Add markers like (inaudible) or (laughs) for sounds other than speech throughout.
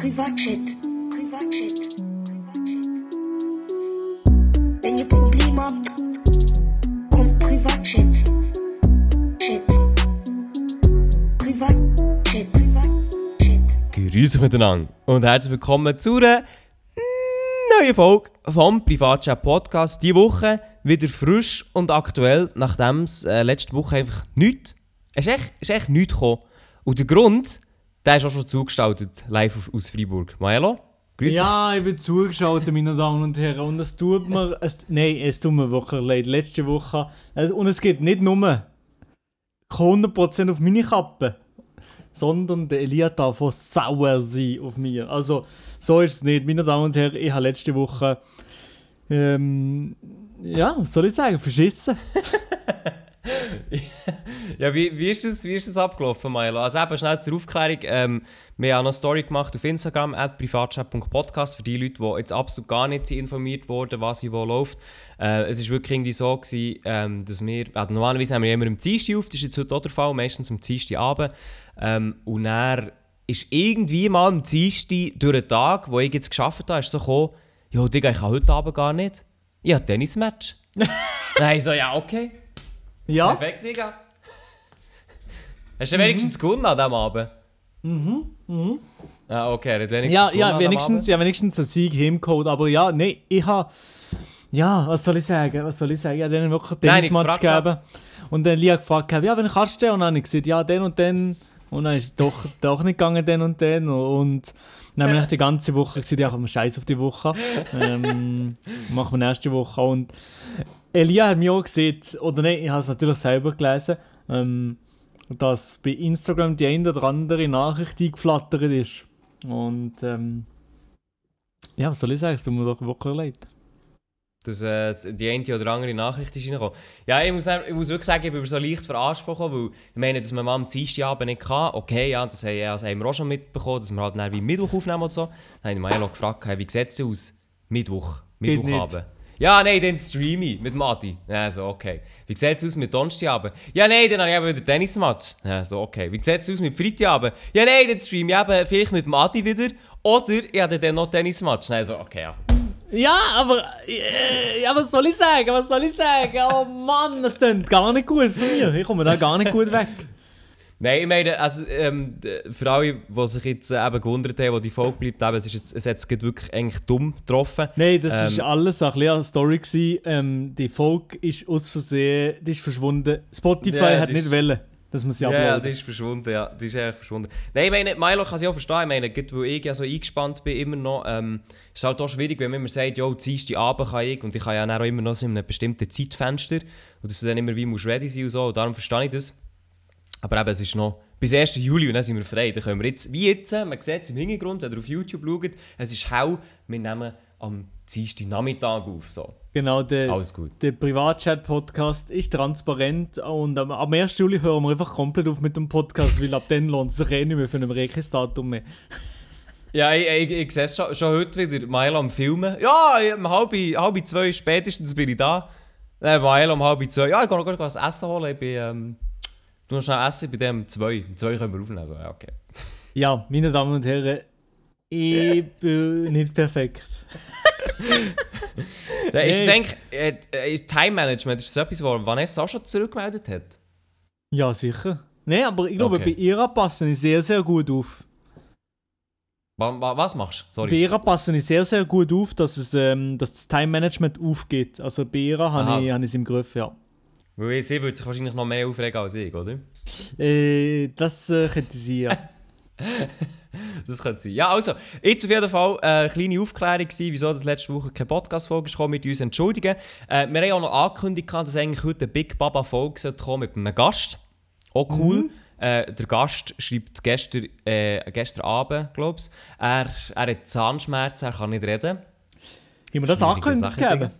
Privatchat. Privatchat. Wenn ihr Probleme habt, kommt Privatchat. Chat. Privatchat. Privatchat. Euch miteinander und herzlich willkommen zu einer neuen Folge vom Privatchat Podcast. Die Woche wieder frisch und aktuell, nachdem es äh, letzte Woche einfach nichts, es ist echt, ist echt nichts gekommen. Und der Grund, der ist auch schon zugestaltet, live auf, aus Freiburg. Maelo, grüß dich. Ja, ich bin zugeschaltet, meine Damen und Herren. Und es tut mir. (laughs) Es, nein, es tut mir wirklich leid. Letzte Woche. Und es geht nicht nur 100% auf meine Kappe, sondern der Elia darf auch sauer sein auf mir. Also, so ist es nicht. Meine Damen und Herren, ich habe letzte Woche. Ähm, ja, was soll ich sagen? Verschissen. (laughs) Ja, wie, wie, ist das, wie ist das abgelaufen, Maelo? Also eben schnell zur Aufklärung. Ähm, wir haben eine Story gemacht auf Instagram, at privatchat.podcast, für die Leute, die jetzt absolut gar nicht informiert wurden, was wie wo läuft. Äh, es war wirklich irgendwie so, gewesen, ähm, dass wir, also normalerweise haben wir immer am Dienstag auf, das ist jetzt heute auch der Fall, meistens am Dienstagabend. Ähm, und dann ist irgendwie mal am Dienstag durch den Tag, wo ich jetzt geschafft habe, ist so gekommen, ja, Digga, ich kann heute Abend gar nicht. Ich habe Tennismatch. (laughs) Ich so, ja, okay. Ja, Perfekt, Digga. Hast du wenigstens gewonnen an diesem Abend? Mhm, mhm. Ah, okay, er hat wenigstens ja, ja, wenigstens, ja, wenigstens ein Sieg Hemcode. Aber ja, nein, ich habe. Ja, was soll ich sagen? Was soll ich sagen? Ich habe denen wirklich ich Tennismatch gegeben. Und dann Lia gefragt, ja, wenn kannst du denn? Und dann habe ich gesagt, ja, den und den. Und dann ist es doch, (laughs) doch nicht gegangen, den und den. Und dann habe ich die ganze Woche gesagt, ja, komm, scheiß auf die Woche. ähm, (laughs) machen wir nächste Woche. Und Elia hat mir auch gesehen, oder nein, ich habe es natürlich selber gelesen, ähm, dass bei Instagram die eine oder andere Nachricht eingeflattert ist. Und ähm, ja, was soll ich sagen? Es tut mir doch wirklich leid. Dass äh, die eine oder andere Nachricht ist reingekommen. Ja, ich muss, ich muss wirklich sagen, ich bin so leicht verarscht vorgekommen, weil ich meine, dass man am Dienstagabend nicht kann. Okay, ja, das, haben- ja, das haben wir auch schon mitbekommen, dass wir halt dann wie Mittwoch aufnehmen oder so. Dann habe ich Maelo gefragt, wie sieht es aus? Mittwoch, Mittwochabend. Ja, nein, dann streame ich mit Mati. Ja, so, okay. Wie sieht es aus mit Donnerstagabend? Ja, nein, dann habe ich eben wieder Tennismatch. Ja, so, okay. Wie sieht es aus mit Freitagabend? Ja, nein, dann streame ich eben vielleicht mit Mati wieder. Oder ich habe dann noch Tennismatch. Nein, so, okay, ja. Ja, aber äh, ja, was soll ich sagen? Was soll ich sagen? Oh Mann, das klingt gar nicht gut für mich. Ich komme da gar nicht gut weg. Nein, ich meine, also, ähm, für alle, die sich jetzt äh, eben gewundert haben, wo die Folge bleibt, eben, es, ist jetzt, es hat es wirklich eigentlich dumm getroffen. Nein, das Ähm, ist alles ein bisschen eine Story. Gewesen. Ähm, die Folge ist aus Versehen die ist verschwunden. Spotify Ja, hat die nicht ist- wollen, dass man sie Ja, ja, die ist verschwunden, ja. Die ist eigentlich verschwunden. Nein, ich meine, Milo kann es ja auch verstehen. Ich meine, gerade weil ich ja so eingespannt bin, immer noch, ähm, ist es halt auch schwierig, wenn man immer sagt, ja, Dienstag Abend kann ich und ich kann ja dann auch immer noch so in einem bestimmten Zeitfenster und dass du dann immer wie musst ready sein und so. Und darum verstehe ich das. Aber eben, es ist noch bis 1. Juli und dann sind wir frei. Dann können wir jetzt, wie jetzt, man sieht es im Hintergrund, wenn ihr auf YouTube schaut, es ist hell, wir nehmen am Dienstag Nachmittag auf. So. Genau, der, Alles gut. der Privatchat-Podcast ist transparent und am, am 1. Juli hören wir einfach komplett auf mit dem Podcast, weil ab dann lohnt es sich eh nicht mehr für ein Rekisdatum mehr. (laughs) Ja, ich, ich, ich sehe es schon, schon heute wieder. Milo am Filmen. Ja, um halb, halb zwei spätestens bin ich da. Dann Milo um halb zwei. Ja, ich gehe noch was essen holen. Ich bin, ähm, du noch schnell essen, um zwei. Um zwei können wir aufnehmen. Also, ja, okay. Ja, meine Damen und Herren, ich (laughs) bin nicht perfekt. (laughs) Ja, ist es eigentlich, äh, äh, ist Time Management, ist das etwas, was Vanessa auch schon zurückgemeldet hat? Ja, sicher. Nein, aber ich glaube, Okay. bei ihrer passen ich sehr, sehr gut auf. Wa, wa, was machst du? Bei Sorry. ihrer passen ich sehr, sehr gut auf, dass, es, ähm, dass das Time-Management aufgeht. Also bei ihrer habe ich, habe ich es im Griff, ja. Weil sie würde sich wahrscheinlich noch mehr aufregen als ich, oder? Äh, das äh, könnte sie, ja. (laughs) Das könnte sein. Ja, also, jetzt auf jeden Fall äh, eine kleine Aufklärung gewesen, wieso das letzte Woche keine Podcast-Folge gekommen, mit uns entschuldigen. Äh, wir haben auch noch angekündigt, dass eigentlich heute eine Big Baba-Folge kommen mit einem Gast. Auch cool. Äh, der Gast schreibt gestern, äh, gestern Abend, glaube ich, er, er hat Zahnschmerzen, er kann nicht reden. Haben wir das angekündigt gegeben?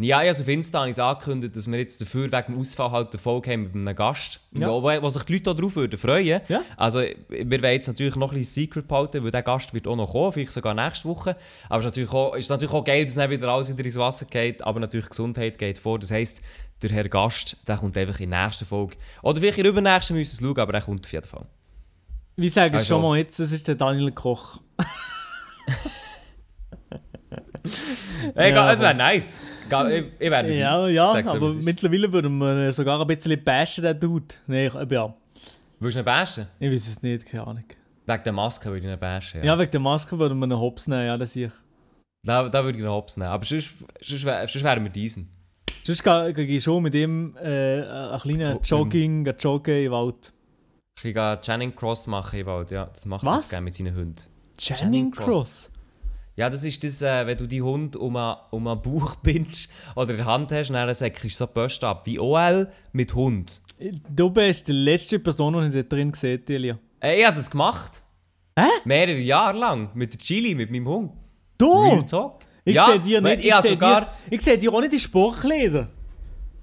Ja, ich also auf Insta habe ich angekündigt, dass wir jetzt dafür wegen dem Ausfall halt eine Folge haben mit einem Gast, Ja. wo, wo sich die Leute darauf würden freuen. Ja. Also wir werden jetzt natürlich noch ein bisschen Secret behalten, weil der Gast wird auch noch kommen, vielleicht sogar nächste Woche. Aber es ist natürlich auch, ist natürlich auch geil, dass dann wieder alles wieder ins Wasser geht, aber natürlich Gesundheit geht vor. Das heisst, der Herr Gast, der kommt einfach in der nächsten Folge. Oder vielleicht in der übernächsten müssen wir es schauen, aber er kommt auf jeden Fall. Wie sagen Also- schon mal jetzt, es ist der Daniel Koch. (laughs) Ja, es wäre nice. Ich, ich dabei. Ja, ja, aber mittlerweile würde man sogar ein bisschen bashen, den Dude. Nein, ich, ja, Willst du ihn bashen? ich weiß es nicht, keine Ahnung. Wegen der Maske würde ich ihn bashen. Ja, Ja. wegen der Maske würde man einen Hops nehmen, ja, das sehe ich. Da, da würde ich ihn hops nehmen. Aber sonst, sonst, sonst wären wir diesen. Sonst gehe gehe ich schon mit ihm äh, einen kleinen Oh, Jogging, gehen joggen im Wald. Ich kann Channing Cross machen im Wald. Ja, das macht das gerne mit seinen Hunden. Channing Cross. Cross. Ja, das ist das, äh, wenn du die Hund um einen um einen Bauch (laughs) bindest oder in der Hand hast, dann säckst du so die Böste ab. Wie OL mit Hund. Du bist die letzte Person, die ich dort drin gesehen habe, Elia. Äh, ich habe das gemacht. Hä? Mehrere Jahre lang. Mit der Chili, mit meinem Hund. Du! Real Talk. Ich ja, sehe dir nicht, Ich ich sehe sogar... dir, ich sehe dir auch nicht in Sportkleider.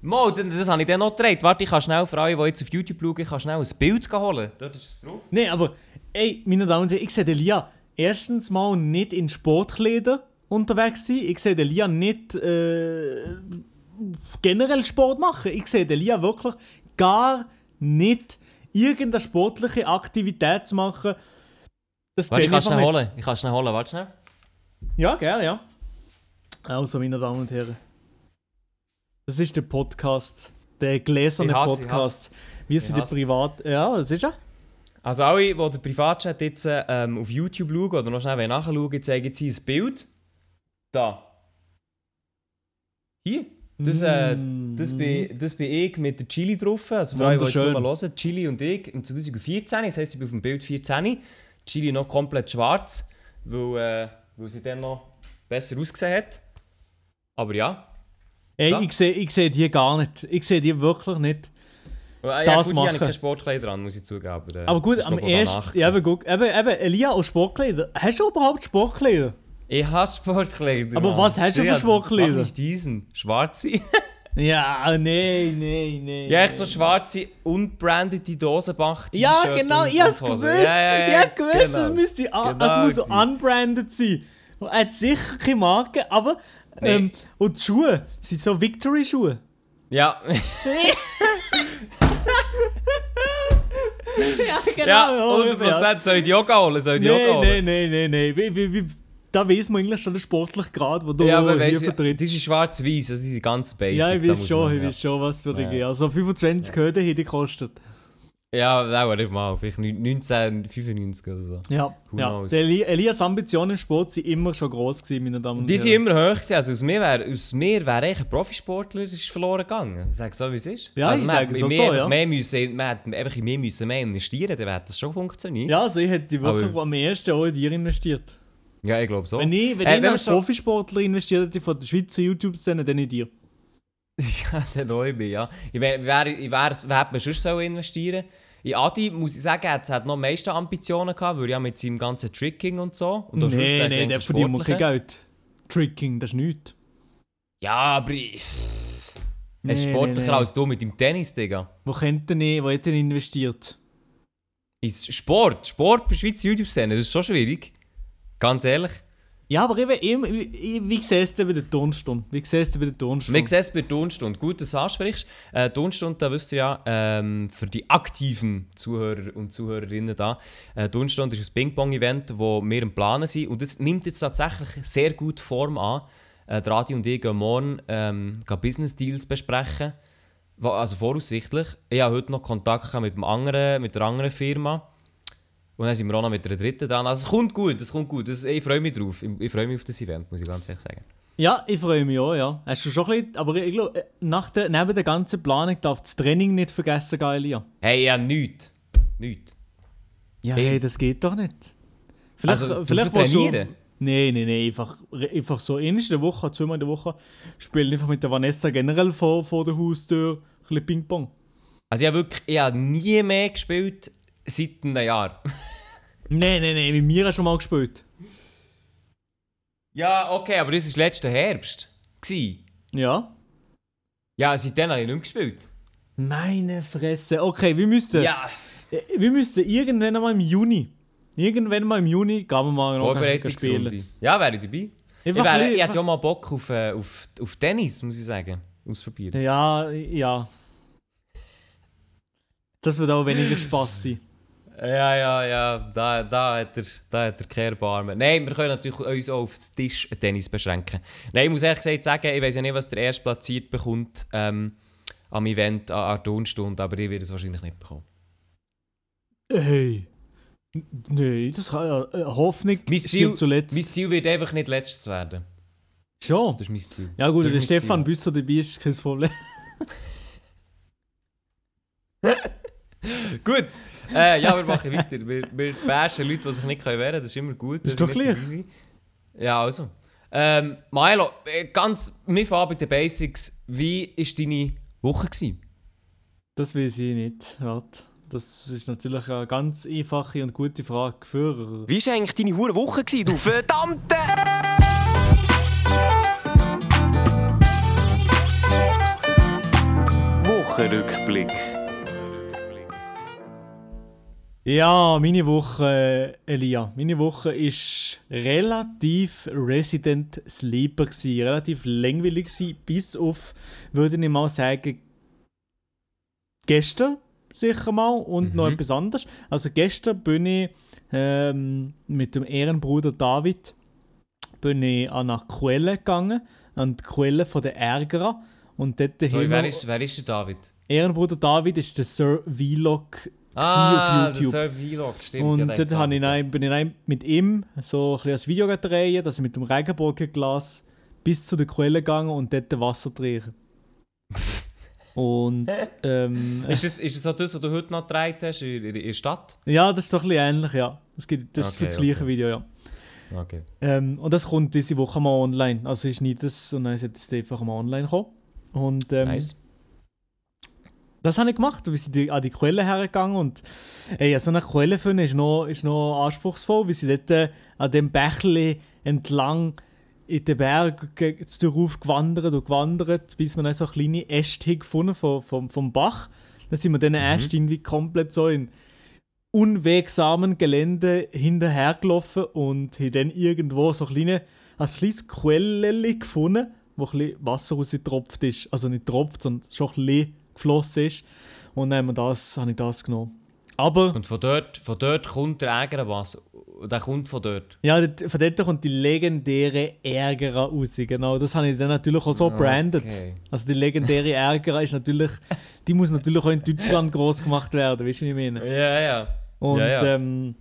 Mo, das, das habe ich dann noch gedreht. Warte, ich kann schnell für alle, die jetzt auf YouTube schauen, ich kann schnell ein Bild holen. Dort ist es drauf. Nein, aber, ey, meine Damen und Herren, ich sehe den Lia erstens mal nicht in Sportkleider unterwegs sein. Ich sehe den Lia nicht äh, generell Sport machen. Ich sehe den Lia wirklich gar nicht irgendeine sportliche Aktivität zu machen. Das Warte, ich kann schnell holen. Ich kann schnell holen. Warte schnell. Ja, gerne, ja. Also, meine Damen und Herren. Das ist der Podcast. Der gläserne Podcast. Wir sind der. Privat... Ja, das ist er. Also alle, die den Privatchat jetzt ähm, auf YouTube schauen oder noch schnell nachschauen, ich zeige jetzt hier ein Bild. Da. Hier. Das, äh, Mm. das, bin, das bin ich mit der Chili drauf. Also für alle, die nur hören, Chili und ich im 2014. Das heisst, ich bin auf dem Bild 14. Chili noch komplett schwarz, weil, äh, weil sie dann noch besser ausgesehen hat. Aber ja. Ey, Ja. ich sehe ich seh die gar nicht. Ich sehe die wirklich nicht. Äh, ja, Das gut, habe ich machen. keine Sportkleider dran, muss ich zugeben. Aber, äh, Aber gut, das am ersten. aber guck, eben, eben, Elia und Sportkleider. Hast du überhaupt Sportkleider? Ich habe Sportkleider. Aber Mann. was hast du für Ja, Sportkleider? Mach nicht diesen. Schwarze. (laughs) Ja, nein, nein, nein. Ja, echt so schwarze, unbrandete Dosenbach. Ja, genau, ich hab's gewusst. Ja, ja, ja, ich gewusst, genau. es müsste, an- es Genau muss so unbranded sein. Er hat sicher keine Marke, aber. Ähm, und die Schuhe sind so Victory-Schuhe. Ja, (laughs) (laughs) ja, genau. ja, 100% soll ich die auch holen, soll ich die auch Nein, holen. nein, nein, nein, da weiß man eigentlich schon den sportlichen Grad, den du Ja, aber hier du, vertrittst. die sind schwarz-weiß, also die sind ganz basic. Ja, ich weiß schon, ich ja. weiß schon, was für eine Ja. Also 25 Höhen hätte die gekostet. Ja, auch nicht mal, vielleicht 1995 oder so. Ja, Who ja. knows? Der Eli Elias Ambitionen im Sport sind immer schon gross gewesen, meine Damen und Die sind Herren. immer hoch gewesen, also aus mir wäre aus mir wär eigentlich ein Profisportler ist verloren gegangen. Sag so, wie es ist. Ja, also ich sage hätte so, so, ja. mehr müssen, man hätte einfach in mehr müssen mehr investieren, dann hätte das schon funktioniert. Ja, also ich hätte wirklich Aber- am ersten auch in dir investiert. Ja, ich glaube so. Wenn ich, wenn Äh, ich wenn als wir schon- Profisportler investiert hätte von der Schweizer YouTube-Szene, dann in dir. (laughs) Ja, der Leubi, ja. Ich wäre, wär, ich wär, wer hätte man sonst sollen investieren In Adi, muss ich sagen, er hat hat noch am meisten Ambitionen gehabt, weil ja mit seinem ganzen Tricking und so. Und er nein, der verdient mir kein. Geld. Tricking, das ist nichts. Ja, aber ich... Er ist Nee, sportlicher nee, nee. als du mit dem Tennis, Digga. Wo könnte denn, wo hätte er investiert? Ins Sport, Sport bei Schweizer YouTube-Szene, das ist schon schwierig. Ganz ehrlich. Ja, aber eben, eben wie, wie, wie siehst du bei der Tonstunde? Wie siehst du bei der Tonstunde? Wir sehen es bei der Tonstunde. Gut, dass du ansprichst. Äh, Tonstunde, da wisst ihr ja, ähm, für die aktiven Zuhörer und Zuhörerinnen da, äh, Tonstunde ist ein Ping-Pong-Event, das wir im Planen sind. Und das nimmt jetzt tatsächlich sehr gut Form an. Äh, der und ich gehen morgen ähm, gehen Business-Deals besprechen. Wo- Also voraussichtlich. Ich habe heute noch Kontakt mit, dem anderen, mit der anderen Firma. Und dann sind wir auch noch mit der dritten dran. Also es kommt gut, es kommt gut. Das, ich freue mich drauf. Ich, ich freue mich auf das Event, muss ich ganz ehrlich sagen. Ja, ich freue mich auch, ja. Hast du schon ein bisschen, aber ich glaube, nach der, neben der ganzen Planung darf das Training nicht vergessen gehen, Elia. Hey, ja, nichts. Nichts. Ja, Hey. hey, das geht doch nicht. Vielleicht, Also, vielleicht du so- trainieren? Nein, nein, nein, einfach, einfach so in der Woche, zweimal in der Woche, spielen einfach mit der Vanessa generell vor, vor der Haustür ein bisschen Ping-Pong. Also ich habe wirklich ich habe nie mehr gespielt seit einem Jahr. (laughs) Nein, nein, nein, mit mir hast du schon mal gespielt. Ja, okay, aber das war letzten Herbst. Gewesen. Ja. Ja, seitdem habe ich nicht mehr gespielt. Meine Fresse. Okay, wir müssen, Ja, äh, wir müssen irgendwann mal im Juni, irgendwann mal im Juni, gehen wir mal noch spielen. Ja, wäre ich dabei. Ich, Einfach wäre, ein ich bisschen- hätte ja mal Bock auf, äh, auf, auf Tennis, muss ich sagen. Ausprobieren. Ja, ja. Das wird auch weniger Spaß sein. Ja, ja, ja, da, da, hat er, da hat er keine Barmen. Nein, wir können natürlich uns auch auf den Tisch Tennis beschränken. Nein, ich muss ehrlich gesagt sagen, ich weiß ja nicht, was der erst platziert bekommt ähm, am Event an der Tonstunde, aber ich werde es wahrscheinlich nicht bekommen. Hey. Nein, das kann ja. Äh, Hoffnung Mein Ziel, zuletzt. mein Ziel wird einfach nicht letztes werden. Schon. Das ist mein Ziel. Ja, gut, wenn Stefan Ziel. Büsser dabei ist, ist kein Problem. (laughs) Gut, äh, ja, wir machen weiter. Wir, wir bashen Leute, die sich nicht wehren können. Das ist immer gut. Das ist doch gleich. Ja, also. Ähm, Milo, äh, ganz, wir fangen bei den Basics. Wie war deine Woche? Gewesen? Das weiß ich nicht. Warte. Das ist natürlich eine ganz einfache und gute Frage für. Wie war eigentlich deine hure Woche, gewesen, du verdammte... Wochenrückblick. Ja, meine Woche, äh, Elia, meine Woche ist relativ Resident Sleeper gsi, relativ langweilig gsi, bis auf, würde ich mal sagen, gestern sicher mal und noch Mhm. etwas anderes. Also gestern bin ich ähm, mit dem Ehrenbruder David bin ich an eine Quelle gegangen, an die Quelle von der Ärgerer und dort Sorry, wer ist, wer ist der David? Ehrenbruder David ist der Sir Vlog Ah, auf YouTube. der Sir Vlog, stimmt. Und ja, ist habe ich dann, bin ich dann mit ihm so ein, bisschen ein Video drehen, dass ich mit dem Regenbogenglas bis zu der Quelle gegangen und dort Wasser trinken. (laughs) und ähm, (laughs) Ist es, ist es auch das, was du heute noch getragen hast in, der Stadt? ja, das ist doch ein bisschen ähnlich, ja. Das, gibt, das ist für Okay, das gleiche okay. Video, ja. Okay. Ähm, und das kommt diese Woche mal online. Also ist nicht das, sondern es ist einfach mal online gekommen. Und ähm, Nice. Das habe ich gemacht, wir sind an die Quelle hergegangen und ey, so eine Quelle finden ist noch, ist noch anspruchsvoll, wie sie dort äh, an dem Bächli entlang in den Berg darauf gewandert und gewandert, bis wir dann so kleine Äste gefunden vom, vom, vom Bach. Dann sind wir diesen Ästen irgendwie komplett so in unwegsamen Gelände hinterhergelaufen und haben dann irgendwo so kleine, ein kleines Quellchen gefunden, wo ein bisschen Wasser rausgetropft ist. Also nicht tropft, sondern schon ein bisschen geflossen ist. Und dann das, habe ich das genommen. Aber Und von dort, von dort kommt der Ärger was. Der kommt von dort. ja, von dort kommt die legendäre Ärger raus. Genau, das habe ich dann natürlich auch so branded. Okay. Also die legendäre Ärger ist natürlich, die muss natürlich auch in Deutschland groß gemacht werden, weißt du, wie ich meine? Ja, ja. Und Ja, ja. Ähm,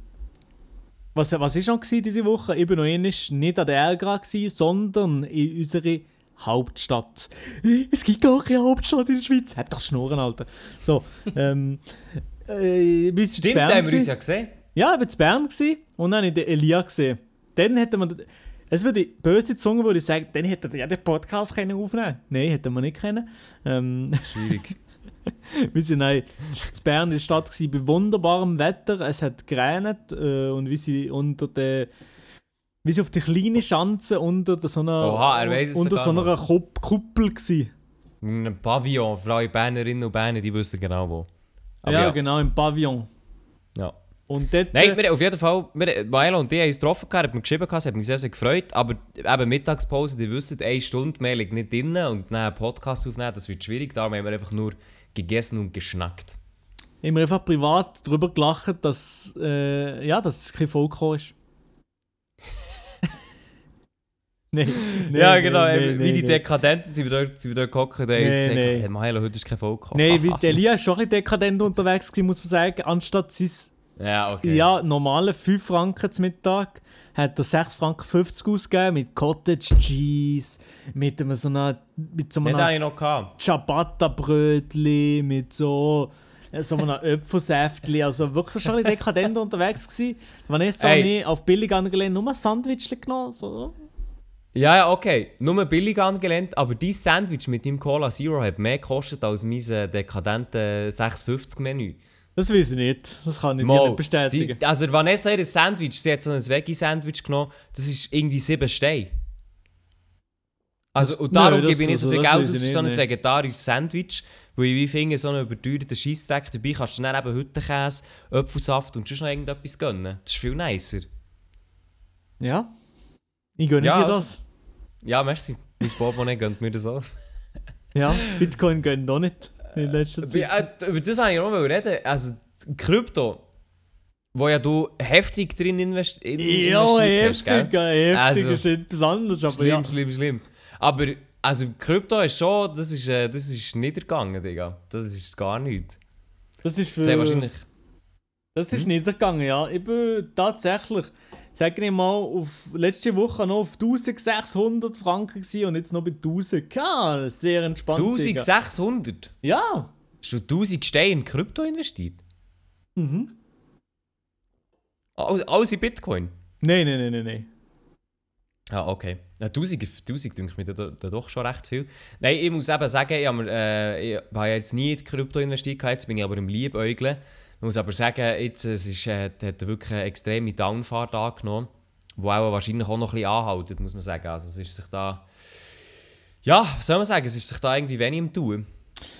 was, was ist noch diese Woche? Ich bin noch nicht an der Ärger, gewesen, sondern in unserer Hauptstadt. Es gibt gar keine Hauptstadt in der Schweiz. Hab doch Schnurren, Alter. So, (laughs) ähm, äh, bis Stimmt, Bern haben wir uns ja gesehen. Ja, ich war zu Bern gewesen, und dann habe ich den Elia gesehen. Dann hätte man, es würde böse Zunge würde sagen, dann hätte er ja den Podcast können aufnehmen Nein, hätte man nicht können. Ähm, Schwierig. (laughs) wir sind nein, zu Bern in der Stadt gewesen, bei wunderbarem Wetter. Es hat geregnet äh, und wie sie unter der wie sie auf der kleinen Schanze unter so einer, Oha, er weiss es unter so einer Kupp Kuppel gsi. In einem Pavillon, für alle Bernerinnen und Berner, die wissen genau wo. Ja, ja, genau, im Pavillon. Ja. Und dort, Nein, wir, auf jeden Fall, wir, Milo und ich haben uns getroffen, hat mir geschrieben, es hat mich sehr, sehr gefreut, aber eben Mittagspause, die wissen, eine Stunde mehr liegt nicht drin und dann einen Podcast aufnehmen, das wird schwierig, darum haben wir einfach nur gegessen und geschnackt. haben wir einfach privat darüber gelacht, dass, äh, ja, dass es kein Volk ist. Nein, (laughs) nein, ja, genau, eben, nein, wie die. Dekadenten sind wir dort, sind und haben uns Nee, gesagt, nee. hey, Milo, heute ist kein Volk gekommen. Nein, wie (laughs) der Elia ist schon ein bisschen dekadent unterwegs gewesen, muss man sagen. Anstatt sein ja, okay. ja, normale 5 Franken zum Mittag hat er 6 Franken 50 ausgegeben mit Cottage Cheese, mit einem so einer, mit so ich einem. Ciabatta-Brötli, mit so, äh, so einem (laughs) Äpfelsäftli. Also wirklich schon ein dekadent unterwegs gewesen. Vanessa Ey. habe ich auf billig angelehnt nur ein Sandwich genommen. So. Ja, ja, okay. Nur billig angelehnt, aber dein Sandwich mit deinem Cola Zero hat mehr gekostet als mein äh, dekadente 6,50 Menü. Das weiß ich nicht. Das kann ich Mo, nicht bestätigen. Die, also Vanessa ihr Sandwich, sie hat so ein Veggie-Sandwich genommen, das ist irgendwie 7 Steine. Also, und darum das- gebe ich nicht so viel Geld aus für so ein nicht, vegetarisches Sandwich, weil ich wie finde, so einen überteuerten Scheissdreck dabei kannst du dann eben Hüttenkäse, Apfelsaft und sonst noch irgendetwas gönnen. Das ist viel nicer. ja? Ich gönne Ja, dir also- das. Ja, merci. Mein Portemonnaie gönnt mir das auch. (laughs) Ja, Bitcoin gönnt auch nicht in letzter Zeit. Ja, äh, über das wollte ich noch mal reden. Also, Krypto. wo ja du heftig drin invest in Ja, investiert hast, heftig, gell? ja, heftig Also, ist etwas anderes, aber Schlimm, ja. schlimm, schlimm. Aber also Krypto ist schon, das ist, äh, das ist niedergegangen, Digga. Das ist gar nichts. Das ist für... Sehr wahrscheinlich. Das Hm? ist niedergegangen, ja. Ich bin tatsächlich, sage ich mal, auf letzte Woche noch auf 1600 Franken gewesen und jetzt noch bei 1000. Ja, sehr entspannt. Digga. 1600? Ja. Hast du 1000 Steine in Krypto investiert? Mhm. Alles, in Bitcoin? Nein, nein, nein, nein, nein. Ah, okay. Ja, 1000, 1000 denke ich mir da, da doch schon recht viel. Nein, ich muss eben sagen, ich habe, äh, ich habe jetzt nie in Krypto investiert, jetzt bin ich aber im Liebäugeln. Ich muss aber sagen, jetzt, es ist, äh, hat wirklich eine extreme Downfahrt angenommen, die auch wahrscheinlich auch noch ein bisschen anhaltet, muss man sagen. Also es ist sich da... Ja, was soll man sagen, es ist sich da irgendwie wenig im Tun.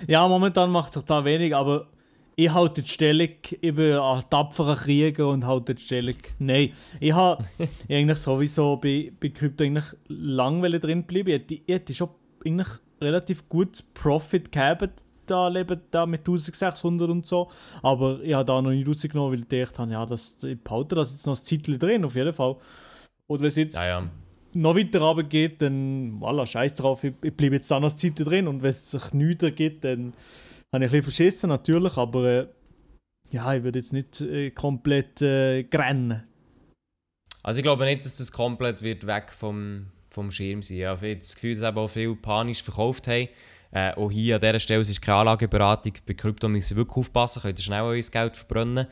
Ja, momentan macht sich da wenig, aber ich halte die Stellung, ich bin ein tapferer Krieger und halte die Stellung. Nein, ich (laughs) habe eigentlich sowieso bei, bei Krypto eigentlich lang drin bleiben. Ich hätte, ich hätte schon eigentlich relativ gut Profit gehabt, da leben da mit 1600 und so. Aber ich habe da noch nicht rausgenommen, weil ich gedacht habe, ja, das, ich behalte das jetzt noch ein Zeitchen drin, auf jeden Fall. Oder wenn es jetzt Ja, ja. noch weiter runter geht, dann, voilà, scheiß drauf, ich, ich bleibe jetzt da noch eine Zeit drin und wenn es sich nichts gibt, dann habe ich ein bisschen verschissen, natürlich, aber äh, ja, ich würde jetzt nicht äh, komplett äh, grennen. Also ich glaube nicht, dass das komplett wird weg vom, vom Schirm sein. Ich habe das Gefühl, dass eben auch viele panisch verkauft haben. Äh, auch hier an dieser Stelle es ist keine Anlageberatung. Bei Krypto müssen ihr wirklich aufpassen, könnt ihr schnell euer Geld verbrennen.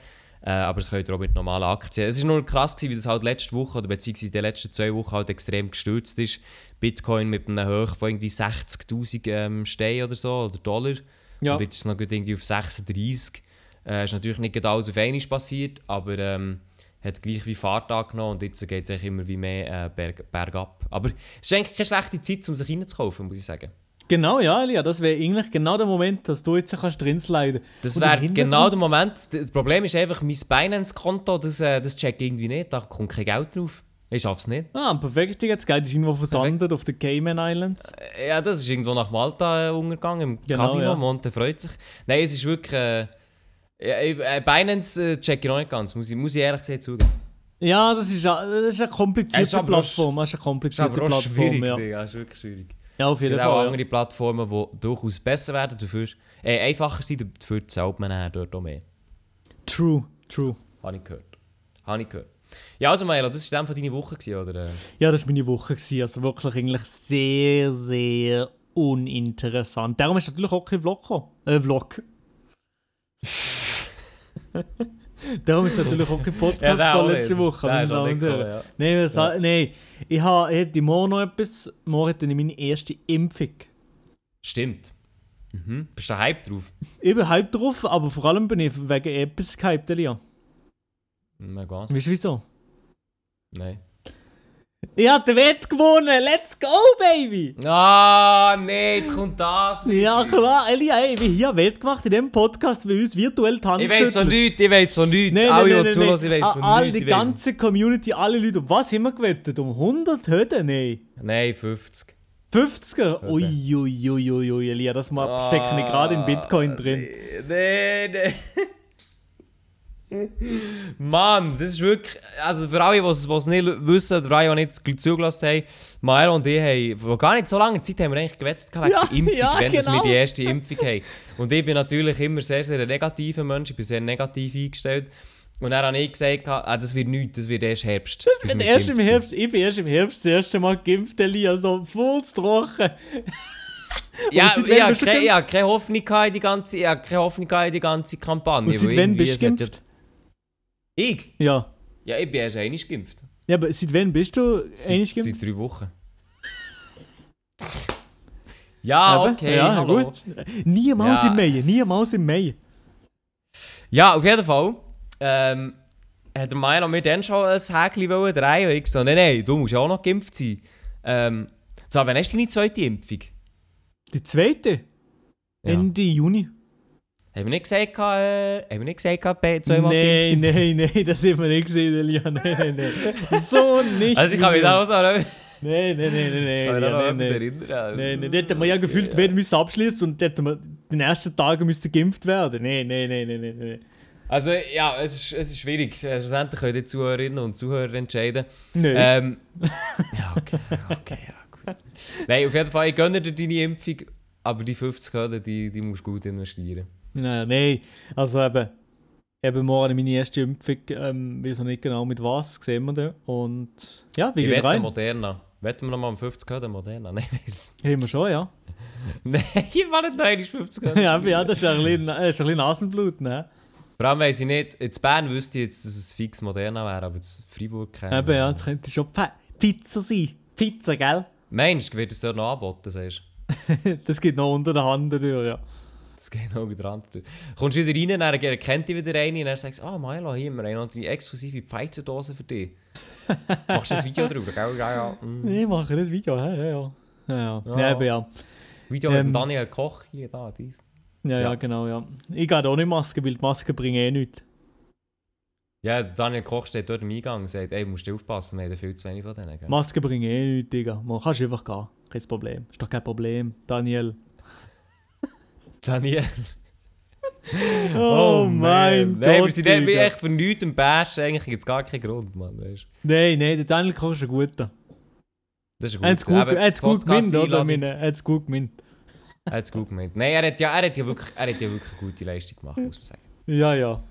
Äh, aber das könnt ihr auch mit normalen Aktien. Es ist nur krass gewesen, wie das halt letzte Woche oder beziehungsweise die letzten zwei Wochen halt extrem gestürzt ist. Bitcoin mit einer Höhe von irgendwie 60'000 ähm, Steinen oder so, oder Dollar. Ja, Und jetzt ist es noch irgendwie auf 36. Äh, ist natürlich nicht alles auf einmal passiert, aber ähm, hat gleich wie Fahrt angenommen und jetzt geht es immer wie mehr äh, berg, bergab. Aber es ist eigentlich keine schlechte Zeit, um sich reinzukaufen, muss ich sagen. Genau, ja, Elia, das wäre eigentlich genau der Moment, dass du jetzt kannst drin sliden Das Und im wäre genau der Moment. Das Problem ist einfach, mein Binance-Konto, das, äh, das checkt irgendwie nicht, da kommt kein Geld drauf. Ich schaff's nicht. Ah, perfekt, jetzt geht es irgendwo versandet auf den Cayman Islands. Äh, Ja, das ist irgendwo nach Malta äh, umgegangen, im Genau, Casino. ja. Monte freut sich. Nein, es ist wirklich. Äh, äh, Binance äh, check ich noch nicht ganz, muss ich, muss ich ehrlich gesagt zugeben. Ja, das ist, das ist eine komplizierte Es ist Plattform. Das ist eine Das komplizierte Plattform, schwierig, ja. Digga, das ist wirklich schwierig. Ja, auf Es jeden gibt auch. Ja. andere Plattformen, die durchaus besser werden, dafür, äh, einfacher sind, dafür zahlt man dann dort auch mehr. True, true. Habe ich gehört. Habe ich gehört. Ja, also Maelo, das war dann von deiner Woche, gewesen, oder? Ja, das war meine Woche. Gewesen. Also wirklich eigentlich sehr, sehr uninteressant. Darum ist natürlich auch kein Vlog gekommen. Äh, Vlog. (laughs) Darum ist natürlich auch kein Podcast der von auch letzte nicht. Woche. Gekommen, ja. Nein, sa- nein, ich, ha, ich hätte morgen noch etwas. Morgen hätte ich meine erste Impfung. Stimmt. Mhm. Bist du hype drauf? Ich bin hype drauf, aber vor allem bin ich wegen etwas gehypt, Elia. Na ganz. Weißt du wieso? Nein. Ich habe den Wett gewonnen! Let's go, Baby! Ah, nee, jetzt kommt das. Ja klar, Elia, ey, wir haben hier Welt gemacht in diesem Podcast, wie uns virtuell Hand Ich weiß von nichts, ich weiß von nichts. Nein, Alle, nein, zuhören, nein, ich weiß von Alle, nichts. die ganze Community, alle Leute. Um was haben wir gewettet? Um 100 Hütten? Nein. Nein, 50. 50er? Uiuiuiui, Elia, das mal stecken ich gerade in Bitcoin drin. Nein, nein. (laughs) Mann, das ist wirklich. Also für alle, die es nicht wissen, oder alle, die nicht zugelassen haben, Maelo und ich haben vor gar nicht so langer Zeit haben wir eigentlich gewettet wegen Ja, der Impfung, ja, wenn dass wir genau. die erste Impfung haben. Und ich bin natürlich immer sehr, sehr ein negativer Mensch, ich bin sehr negativ eingestellt. Und dann habe ich gesagt, ah, das wird nichts, das wird erst Herbst. Das wird wir erst im. Herbst. Ich bin erst im Herbst das erste Mal geimpft, Elia, so voll trocken. Ja, ich habe keine, keine Hoffnung in die ganze, ich keine Hoffnung in die ganze Kampagne. Und seit wann bist du geimpft? Ich? Ja. Ja, ich bin erst einmal geimpft. Ja, aber seit wann bist du einig geimpft? seit drei Wochen. (laughs) ja, Eben, okay, ja, hallo. gut. Niemals Ja. im Mai, niemals im Mai. Ja, auf jeden Fall. Ähm, hat der Milo mir dann schon ein Häkchen wollen drehen und ich so, nein, nein, du musst auch noch geimpft sein. Ähm, so, wann hast du deine zweite Impfung? Die zweite? Ja. Ende Juni. Haben wir nicht gesagt, äh, haben wir nicht gesagt, bei zweimal Nein, nein, nein, das haben wir nicht gesehen, Elia. Nein, nein, nein. So nicht. Also ich kann mich da auch so Nein, nein, nein, nein, nein. kann mich da noch an nein, etwas nein. erinnern. Nein, nein, dort hätten wir ja gefühlt, wer müssen abschließen und dort wir den ersten Tag müsste geimpft werden. Nein, nein, nein, nein, nein, nein. Also ja, es ist, es ist schwierig. Schlussendlich können die Zuhörerinnen und Zuhörer entscheiden. Nö. Ähm, (laughs) ja, okay, okay, ja, gut. Nein, auf jeden Fall, ich gönne dir deine Impfung, aber die 50 Hürden, die, die musst du gut investieren. Nein, nein. Also eben, eben morgen meine erste Impfung, ähm, weiß noch nicht genau mit was, sehen wir dann. Und ja, wie Ich gehen rein? Moderna. Wetten wir nochmal um 50 Hürden Moderna? (laughs) Nein, weiss Haben wir schon, ja. (laughs) Nein, ich war nicht da, 50 Hürden. (laughs) ja, ja, das ist ein bisschen, äh, ist ein bisschen Nasenblut, ne? Vor allem weiss ich nicht, in Bern wüsste ich jetzt, dass es fix Moderna wäre, aber in Freiburg keine. Eben, ja, das könnte schon Pizza sein. Pizza, gell? Meinst du, wird es dort noch angeboten, sagst du? das geht noch unter der Hand durch, ja. Das geht noch wieder an. Kommst du wieder rein, dann erkennt dich wieder eine und dann sagst du, ah, Milo, hier haben wir noch die exklusive Pfeizendose für dich. (laughs) Machst du das Video drüber, gell? Ja, ja. Mm. Ich mache das Video, ja, ja, ja. Ja, ja. Ja. ja. Video mit Ähm. dem Daniel Koch hier, da, dies. Ja, ja, Ja. genau, ja. Ich gehe auch nicht Maske, weil die Masken bringen eh nichts. Ja, Daniel Koch steht dort im Eingang und sagt, ey, musst du aufpassen, wir haben viel zu wenig von denen. Gell? Masken bringen eh nichts, Digga. Man kannst einfach gehen. Kein Problem. Ist doch kein Problem, Daniel. Daniel. (laughs) Oh, mein Nein, Gott. wir sind eben Digga. echt für nichts Bashen, eigentlich gibt es gar keinen Grund, Mann. Weißt? Nein, nein, der Daniel Koch ist ein guter. Das ist Er hat es gut, gut gemeint, oder? Er hat es gut gemeint. Er hat es gut gemeint. Nein, er hat, ja, er, hat ja wirklich, er hat ja wirklich eine gute Leistung gemacht, muss man sagen. Ja, ja.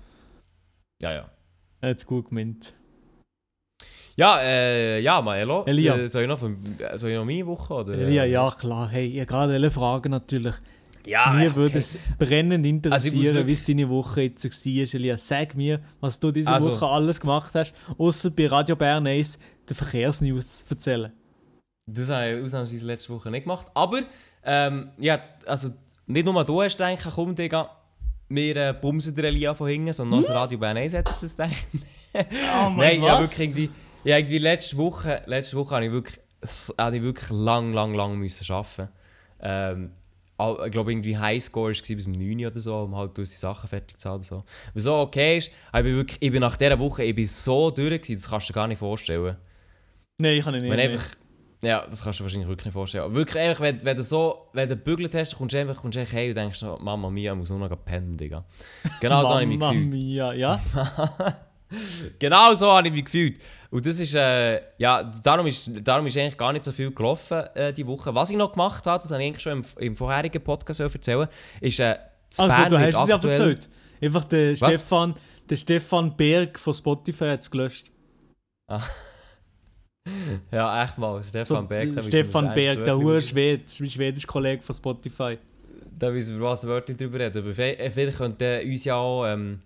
Ja, ja. Er hat es gut gemeint. Ja, äh, ja, Maelo. Elia. Äh, soll, ich noch von, soll ich noch meine Woche? Oder, Elia, ja, klar. Hey, ich habe gerade eine Frage natürlich. Ja, mir okay. würde es brennend Also interessieren, wirklich- wie es deine Woche jetzt war, Elia. Sag mir, was du diese Also- Woche alles gemacht hast, außer bei Radio Bern 1 den Verkehrsnews erzählen. Das habe ich ausnahmsweise letzte Woche nicht gemacht. Aber, ähm, ja, also nicht nur du hast gedacht, komm, Digga, wir äh, bumsen der Elia von hinten, sondern auch das Radio Bern 1 hat sich das gedacht. (laughs) Oh Nein, ja, wirklich irgendwie, ja, irgendwie letzte Woche, letzte Woche habe ich wirklich, habe ich wirklich lang, lang, lang müssen arbeiten. Ähm, ich glaube, irgendwie Highscore war bis um 9 Uhr oder so, um halt gewisse Sachen fertig zu haben oder so. Was so okay ist, aber ich bin wirklich, ich bin nach dieser Woche, ich bin so durch gewesen, das kannst du dir gar nicht vorstellen. Nein, ich kann nicht. Wenn nee. einfach, ja, das kannst du dir wahrscheinlich wirklich nicht vorstellen. Aber wirklich einfach, wenn, wenn du so, wenn du gebügelt hast, kommst du einfach, kommst du einfach hey und denkst, so, Mama Mia, ich muss nur noch pennen, Digga. (laughs) Genau so habe ich mich gefühlt. Mia, ja. Genau so habe ich mich gefühlt. Und das ist, äh, ja, darum ist, darum ist eigentlich gar nicht so viel gelaufen äh, die Woche. Was ich noch gemacht habe, das habe ich eigentlich schon im, im vorherigen Podcast erzählen, ist, äh, Also, Bern du hast es ja erzählt. Einfach der Was? Stefan, der Stefan Berg von Spotify hat es gelöscht. (laughs) Ja, echt mal, Stefan So, Berg. wir Stefan Berg, der Wörtchen- hohe Schwed, schwedische Kollege von Spotify. Da müssen wir was Wörter drüber reden. Aber vielleicht könnte uns ja auch ähm,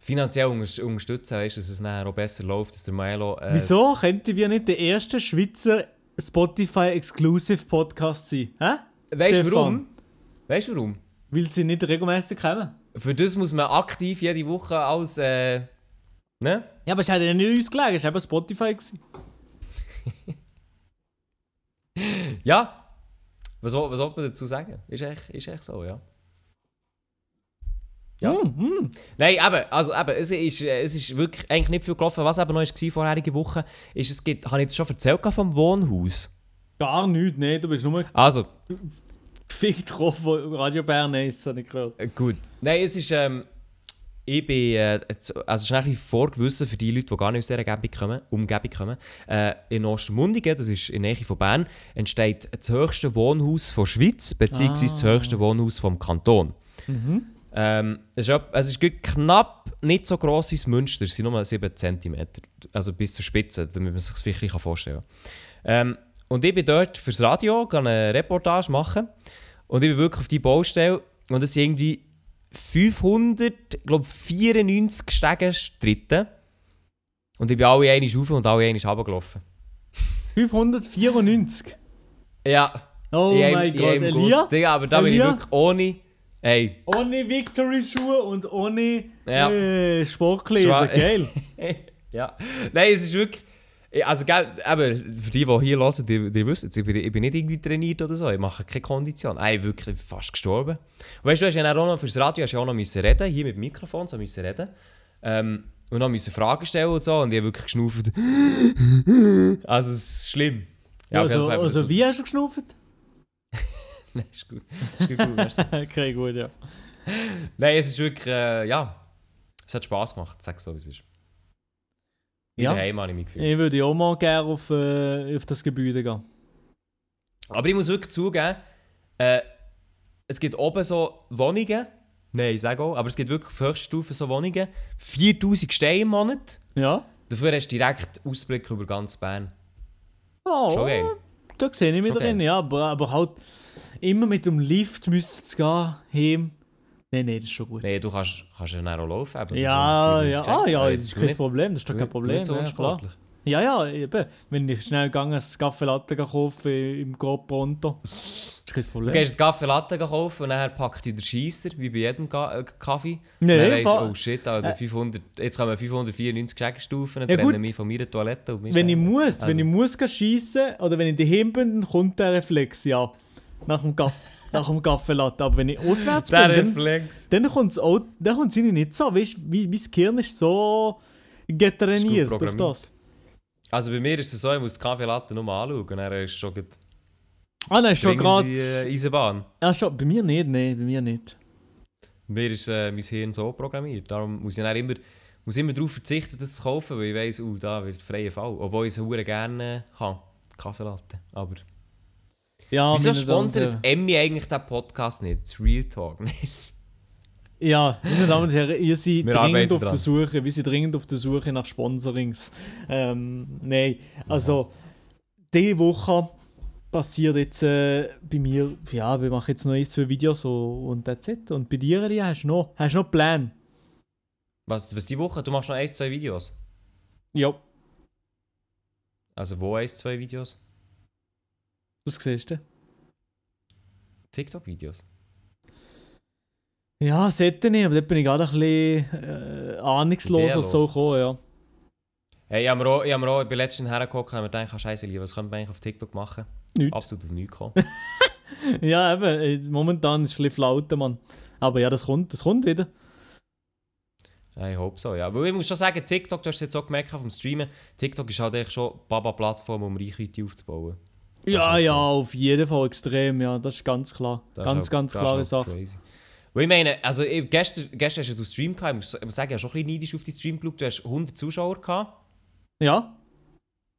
finanziell unter- unterstützen, weißt, dass es nachher auch besser läuft, dass der Milo... Äh, Wieso könnten wir nicht der erste Schweizer Spotify-Exclusive Podcast sein? Hä? Weißt du warum? Weißt du warum? Weil sie nicht regelmäßig kommen. Für das muss man aktiv jede Woche als... Äh, ne? Ja, aber es hat ja nicht uns gelegen, es war eben Spotify. (laughs) Ja. Was, soll- was soll man dazu sagen? Ist echt, ist echt so, ja. Ja. Hm, hm. Nein, eben, also eben, es ist, äh, es ist wirklich eigentlich nicht viel gelaufen. Was eben noch war vorherige Woche, ist, es gibt, habe ich jetzt schon erzählt vom Wohnhaus. Gar nichts, nee, du bist nur Also, gefickt drauf von Radio Bern, das habe ich gehört. äh, gut. Nein, es ist, ähm, ich bin, äh, also schnell ein bisschen vorgewissen für die Leute, die gar nicht aus dieser Umgebung kommen, Umgebung kommen. Äh, in Ostermundigen, das ist in der Nähe von Bern, entsteht das höchste Wohnhaus von Schweiz, beziehungsweise das Ah. höchste Wohnhaus vom Kanton. Ähm, es, ist, es ist knapp nicht so gross wie das Münster, es sind nur 7 cm, also bis zur Spitze, damit man sich das bisschen vorstellen kann. Ähm, und ich bin dort fürs Radio, gehe eine Reportage machen und ich bin wirklich auf die Baustelle und es sind irgendwie 594 Stege stritten und ich bin alle einmal rauf und alle einmal runtergelaufen. 594. Ja, Oh mein Gott, Elia? Digga, aber da bin ich Elia? wirklich ohne... Ey, Ohne Victory-Schuhe und ohne Ja. äh, Sportkleider, geil. (laughs) ja. Nein, es ist wirklich. Also, gell, eben, für die, die hier hören, die, die wissen es, ich bin, ich bin nicht irgendwie trainiert oder so, ich mache keine Kondition. Ich bin wirklich fast gestorben. Und weißt du, du hast ja auch noch fürs Radio hast ja auch noch müssen reden, hier mit dem Mikrofon, so müssen reden. Ähm, und dann müssen Fragen stellen und so, und ich habe wirklich geschnauft. (laughs) also, es ist schlimm. Ja, also, also wie hast du geschnauft? Nein, ist gut. Ist gut, gut merci. (laughs) okay, gut, ja. Nein, es ist wirklich, äh, ja. Es hat Spass gemacht, sag so, wie es ist. Ja. daheim habe ich mich gefühlt. Ich würde auch mal gerne auf, äh, auf das Gebäude gehen. Aber ich muss wirklich zugeben, äh, es gibt oben so Wohnungen, nein, ich sage auch, aber es gibt wirklich auf höchster Stufe so Wohnungen, 4000 Steine im Monat. Ja. Dafür hast du direkt Ausblick über ganz Bern. Oh, Schon geil. Da sehe ich mich Schon drin, geil. ja. Aber, aber halt immer mit dem Lift müssen zu gehen, heim. Nein, nein, das ist schon gut. Nein, du kannst, kannst ja dann auch laufen. eben. Ja, Du ja, ah ja, das ist kein Problem, das ist doch kein Problem. nicht so Ja, klar. ja, ja, eben. Wenn ich schnell gegangen ein Kaffee Latte kaufen im Go Pronto, das ist kein Du Problem. gehst einen Kaffee Latte kaufen und dann packt dich der Scheisser, wie bei jedem Ga äh, Kaffee. Nee, dann du, fa- oh shit, Alter, 500, jetzt kommen 594 Scheckenstufen, Ja, trennen mich von meiner Toilette und Wenn ich muss, Also- wenn ich muss gehen schiessen oder wenn ich daheim bin, dann kommt der Reflex, ja. Nach dem, Kaff nach dem Kaffee Latte. Aber wenn ich auswärts bin, dann, dann kommt es auch, dann nicht so. Weißt du, wie, mein Gehirn ist so getrainiert auf programmiert. das. Also bei mir ist es so, ich muss den Kaffee Latte nur anschauen und dann ist schon gerade Ah, nein, schon gerade. äh, Eisenbahn. Ja, schon. Bei mir nicht, nein, bei mir nicht. Bei mir ist äh, mein Hirn so programmiert. Darum muss ich dann immer, muss immer darauf verzichten, das zu kaufen, weil ich weiss, oh, da wird freier Fall. Obwohl ich es gerne äh, habe, Kaffeelatte. Aber Ja, wieso sponsert. Emmy eigentlich den Podcast nicht? Das Real Talk nicht? Ja, meine Damen und Herren, ihr seid Wir dringend auf der dran. Suche, wir sind dringend auf der Suche nach Sponsorings. Ähm, nein, also diese Woche passiert jetzt äh, bei mir, ja, wir machen jetzt noch ein, zwei Videos so, und that's it. Und bei dir, Elia, hast du noch, hast du noch Plan? Was, was die Woche? Du machst noch ein, zwei Videos? Ja, Also wo ein, zwei Videos? Das siehst du. TikTok-Videos? Ja, sollte nicht, aber dort bin ich gerade ein bisschen äh, ahnungslos, was Ideenlos. so kommen, ja. Hey, ich habe mir auch, ich hab mir auch bei letzten hergeguckt und mir gedacht, scheiße, lieber, was könnte man eigentlich auf TikTok machen? Nichts. Absolut auf nichts gekommen. (laughs) Ja, eben, äh, momentan ist es ein bisschen flaute, Mann. Aber ja, das kommt, das kommt wieder. Ich hoffe so, ja. Weil ich muss schon sagen, TikTok, du hast es jetzt auch gemerkt vom Streamen, TikTok ist halt echt schon Baba-Plattform, um Reichweite aufzubauen. Ja, halt ja, so. auf jeden Fall extrem, ja, das ist ganz klar. Das ganz, halt- ganz klare halt Sache. Crazy. Weil ich meine, also ich, gestern, gestern hast du Stream gehabt, ich muss sagen, ich habe schon ein bisschen neidisch auf die Stream geschaut, du hast 100 Zuschauer gehabt Ja,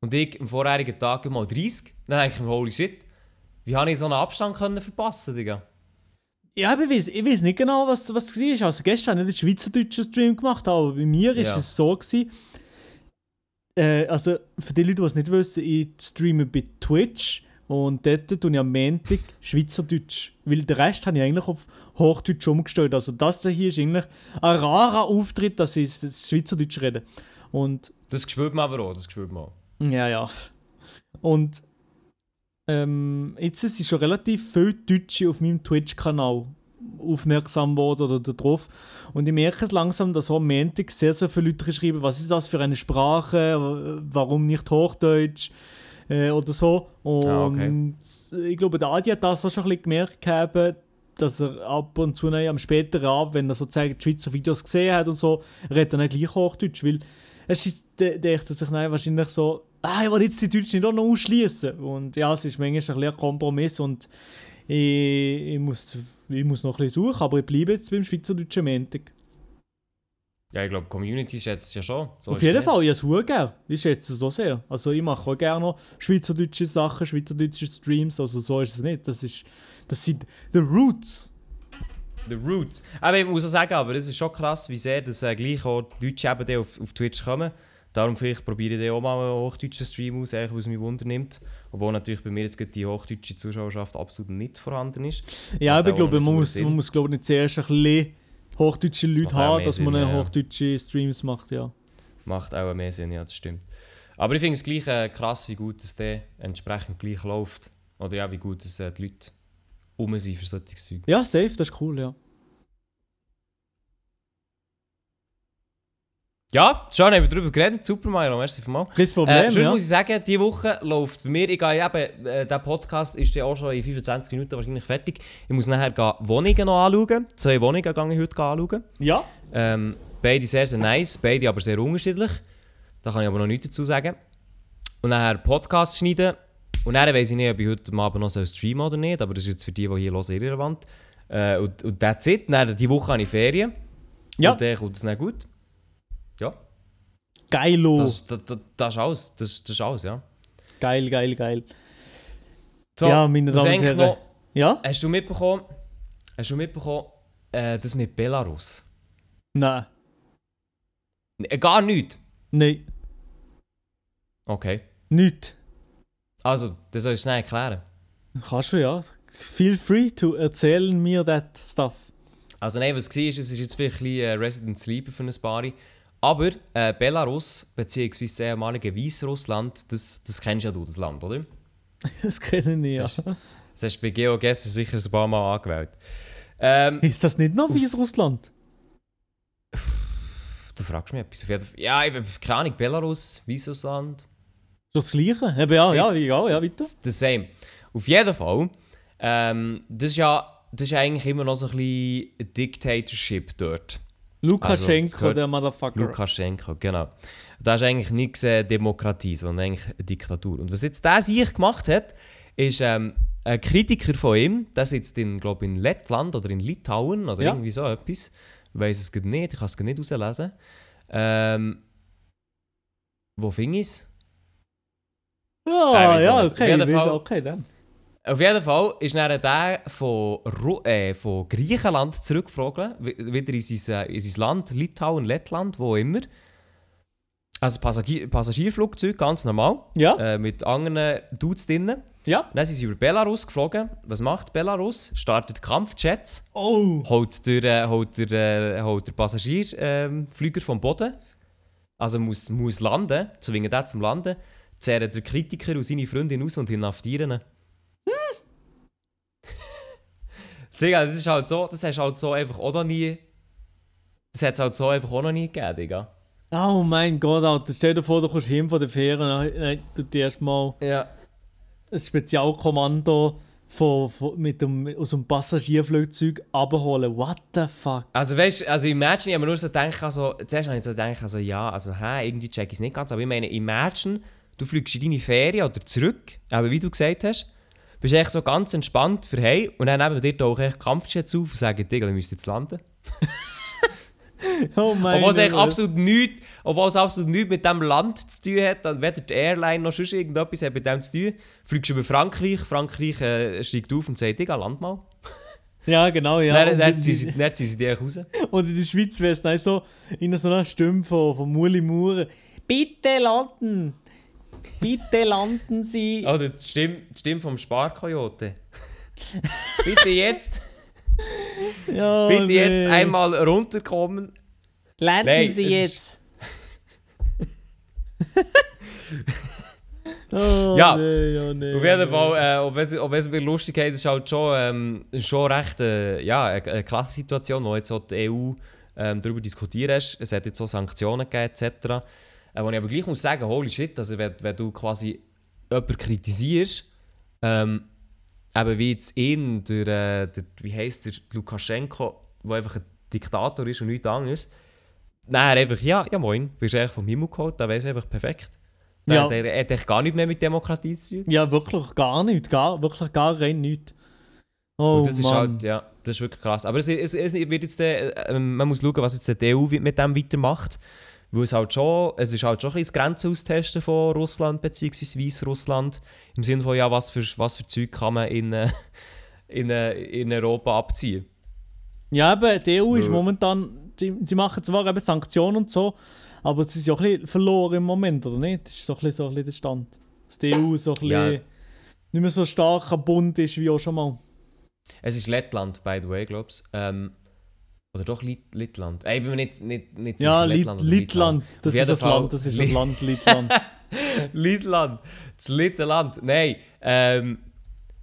und ich am vorherigen Tag mal 30. Dann denke ich mir, holy shit, wie habe ich so einen Abstand können verpassen, Digga? ja ich weiß, ich weiß nicht genau, was, was war. Also gestern habe ich den schweizerdeutschen Stream gemacht, aber bei mir ist Ja. es so gewesen, äh, also für die Leute, die es nicht wissen, ich streame bei Twitch und dort tue ich am Montag Schweizerdeutsch, weil den Rest habe ich eigentlich auf Hochdeutsch umgestellt. Also das hier ist eigentlich ein rarer Auftritt, dass ich das Schweizerdeutsch rede. Und Das spürt man aber auch, das spürt man auch. Ja, ja. Und ähm, jetzt sind schon relativ viele Deutsche auf meinem Twitch-Kanal aufmerksam geworden oder drauf. Und ich merke es langsam, dass am Montag sehr, sehr viele Leute schreiben, was ist das für eine Sprache, warum nicht Hochdeutsch äh, oder so. Und Ah, okay. ich glaube, der Adi hat das auch schon ein bisschen gemerkt gehabt, dass er ab und zu am späteren Abend, wenn er sozusagen die Schweizer Videos gesehen hat und so, redet er dann gleich Hochdeutsch, weil es ist, der dachte sich nein, wahrscheinlich so, ah, ich will jetzt die Deutschen nicht auch noch ausschließen. Und ja, es ist manchmal ein Kompromiss und ich, ich, muss, ich muss noch ein bisschen suchen, aber ich bleibe jetzt beim Schweizerdeutschen Montag. Ja, ich glaube, Community schätzt es ja schon. So Auf jeden es Fall, ich es gerne. Ich schätze es so sehr. Also ich mache auch gerne noch schweizerdeutsche Sachen, schweizerdeutsche Streams, also so ist es nicht. Das, ist, das sind the roots. nicht. The Roots. Aber ich muss auch sagen, aber es ist schon krass, wie sehr das äh, gleich auch die Deutschen eben auf, auf Twitch kommen. Darum vielleicht probiere ich auch mal einen hochdeutschen Stream aus, eigentlich, was mich Wunder nimmt. Obwohl natürlich bei mir jetzt die hochdeutsche Zuschauerschaft absolut nicht vorhanden ist. Ja, aber ich glaube, man muss, Sinn. man muss glaube ich, nicht zuerst ein bisschen hochdeutsche Leute haben, dass man Sinn, eine ja. hochdeutsche Streams macht, ja. Macht auch mehr Sinn, ja, das stimmt. Aber ich finde es gleich äh, krass, wie gut es dann entsprechend gleich läuft. Oder ja, wie gut es, äh, die Leute um sind für solche Zeug. Ja, safe, das ist cool, ja. Ja, schon haben wir darüber geredet. Super, Milo, merci vielmals. Kein Problem, Äh, sonst ja. muss ich sagen, diese Woche läuft bei mir, ich gehe eben, äh, der Podcast ist ja auch schon in 25 Minuten wahrscheinlich fertig. Ich muss nachher gehen Wohnungen noch anschauen. Zwei Wohnungen gehe ich heute anschauen. Ja, Ähm, beide sehr, sehr nice, beide aber sehr unterschiedlich. Da kann ich aber noch nichts dazu sagen. Und nachher Podcast schneiden. Und dann weiss ich nicht, ob ich heute Abend noch streamen oder nicht, aber das ist jetzt für die, die hier hören, irrelevant. Äh, und, und that's it. Dann, die Woche habe ich Ferien. Ja. Und dann kommt es dann gut. Geilo. das, das, das, das ist alles. Das, das ist alles, ja. Geil, geil, geil. So, ja, meine Damen und Herren. noch, Ja? hast du mitbekommen, hast du mitbekommen, äh, das mit Belarus? Nein. Äh, Gar nichts. Nein. Okay. Nicht. Also, das soll ich schnell erklären. Kannst du ja. Feel free to erzählen mir that stuff. Also nein, was war, es ist jetzt vielleicht ein bisschen äh, Resident Sleeper für ein paar. Aber äh, Belarus, beziehungsweise das ehemalige Weißrussland, das, das kennst ja du, das Land, oder? (laughs) Das kenne ich ja. Das Das hast du bei GeoGuess sicher ein paar Mal angewählt. Ähm, Ist das nicht noch Weißrussland? du fragst mich etwas. Auf jeden Fall. Ja, ich habe keine Ahnung, Belarus, Weißrussland, das Gleiche? Eben, ja, ja, ja, ja, weiter. the same. Auf jeden Fall, ähm, das, ist ja, das ist eigentlich immer noch so ein bisschen Dictatorship dort. Lukaschenko, das gehört- der Motherfucker. Lukaschenko, genau. Da ist eigentlich nichts äh, Demokratie, sondern eigentlich eine Diktatur. Und was jetzt der sich gemacht hat, ist ähm, ein Kritiker von ihm, der sitzt in, glaub, in Lettland oder in Litauen oder Ja. irgendwie so etwas. Ich weiß es nicht, ich kann es nicht herauslesen. Ähm, wo fing es? Ja, Äh, ja, wieso? okay, wieso? Fall- okay, dann. Auf jeden Fall ist dann der von, Ru äh, von Griechenland zurückgeflogen, wi- wieder in sein, äh, in sein Land, Litauen, Lettland, wo immer. Also Passagier Passagierflugzeug, ganz normal, Ja, äh, mit anderen Dudes drinnen. ja. Dann sind sie über Belarus geflogen. Was macht Belarus? Startet Kampfjets, Oh, holt der, äh, holt der, äh, holt der Passagierflüger ähm, vom Boden. Also muss, muss landen, zwingen den zum Landen, zehren der Kritiker und seine Freundin aus und inhaftieren ihn. Digga, das ist halt so, das hast du halt so einfach auch noch nie. Das hat es halt so einfach auch noch nie gegeben, Digga. oh mein Gott, Alter. Stell dir vor, du kommst hin von der Ferien, dann dann tut dir erstmal Ja. ein Spezialkommando von, von, mit dem, aus dem Passagierflugzeug abholen. What the fuck? Also weißt du, also imagine, ich habe mir nur so gedacht, also, zuerst habe ich so gedacht, also ja, also hä, irgendwie check ich es nicht ganz, aber ich meine, imagine, du fliegst in deine Ferien oder zurück, aber wie du gesagt hast, bist echt so ganz entspannt für hey und dann neben dir echt Kampfjets auf und sagen, Digga, du müsst jetzt landen. Oh mein Obwohl es absolut nichts, obwohl es absolut nichts mit dem Land zu tun hat, dann weder die Airline noch sonst irgendetwas hat mit dem zu tun. Fliegst über Frankreich, Frankreich äh, steigt auf und sagt, Digga, land mal. (laughs) Ja, genau, ja. dann, dann, ziehen sie, dann ziehen sie dich raus. (laughs) und in der Schweiz wäre es so in so einer Stimme von, von Muli Maurer. Bitte landen! Bitte landen Sie! Oder die Stimme, die Stimme vom Sparkoyote. Bitte jetzt, Ja, bitte nee. jetzt einmal runterkommen. Landen Nein, Sie jetzt! (laughs) oh, Ja, nee, ja, nee, Auf jeden nee. Fall, äh, ob es, ob es mir lustig geht, ist halt schon, ähm, schon recht äh, ja, eine, eine klasse Situation, wo jetzt auch die EU ähm, darüber diskutiert hast. Es hat jetzt so Sanktionen gegeben etc. Äh, wo ich aber gleich muss sagen, holy shit, also wenn, wenn du quasi jemanden kritisierst, ähm, eben wie jetzt ihn, der, äh, der wie heisst der, Lukaschenko, der einfach ein Diktator ist und nichts anderes, Nein, einfach, ja, ja moin, wirst du eigentlich vom Himmel geholt, dann wärst du einfach perfekt. Der, Ja. der, der hat echt gar nichts mehr mit Demokratie zu tun. Ja, wirklich gar nicht. Gar, wirklich gar rein nicht. Oh, Und das ist Mann. halt, ja, das ist wirklich krass. Aber es, es, es wird jetzt, äh, äh, man muss schauen, was jetzt die EU mit dem weitermacht. Weil es halt schon, es ist halt schon ein bisschen das Grenzen austesten von Russland bzw. Weißrussland. Im Sinne von, ja, was für, was für Zeug kann man in, äh, in, äh, in Europa abziehen. Ja, eben, die EU ist Ja. momentan, die, sie machen zwar eben Sanktionen und so, aber sie ist ja auch ein bisschen verloren im Moment, oder nicht? Das ist so ein bisschen, so ein bisschen der Stand. Dass die EU so ein bisschen Ja. nicht mehr so stark am Bund ist wie auch schon mal. Es ist Lettland, by the way, glaubst ähm, Oder doch Lit Littland? Äh, ich bin mir nicht, nicht, nicht Ja, sicher, Lit oder Littland, das ist das Fall Land, das ist das Land, Littland. Littland, das Littenland. Nein, ähm,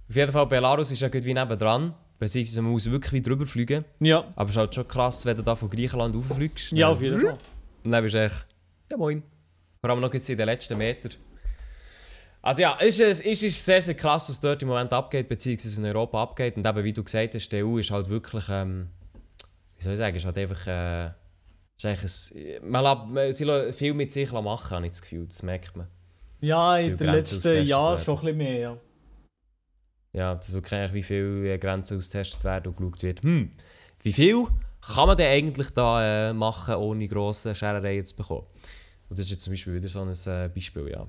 auf jeden Fall Belarus ist ja gut wie nebendran. Beziehungsweise man muss wirklich drüber fliegen. ja, Aber es ist halt schon krass, wenn du da von Griechenland rauffliegst. ja, auf jeden Fall. Und dann bist du echt, ja moin. Vor allem noch jetzt in den letzten Metern. Also ja, es ist, es ist sehr, sehr krass, was dort im Moment abgeht, beziehungsweise in Europa abgeht. Und eben, wie du gesagt hast, die EU ist halt wirklich, ähm, wie soll ich sagen, ist halt einfach, äh, ist eigentlich ein, man lässt, man, sie lassen viel mit sich machen, habe ich das Gefühl, das merkt man. Ja, Dass in den letzten Jahren schon ein bisschen mehr, ja. Ja, das wirklich eigentlich, wie viele äh, Grenzen austestet werden und geschaut wird, hm, wie viel kann man denn eigentlich da äh, machen, ohne grosse Scherereien zu bekommen? Und das ist jetzt zum Beispiel wieder so ein äh, Beispiel, ja.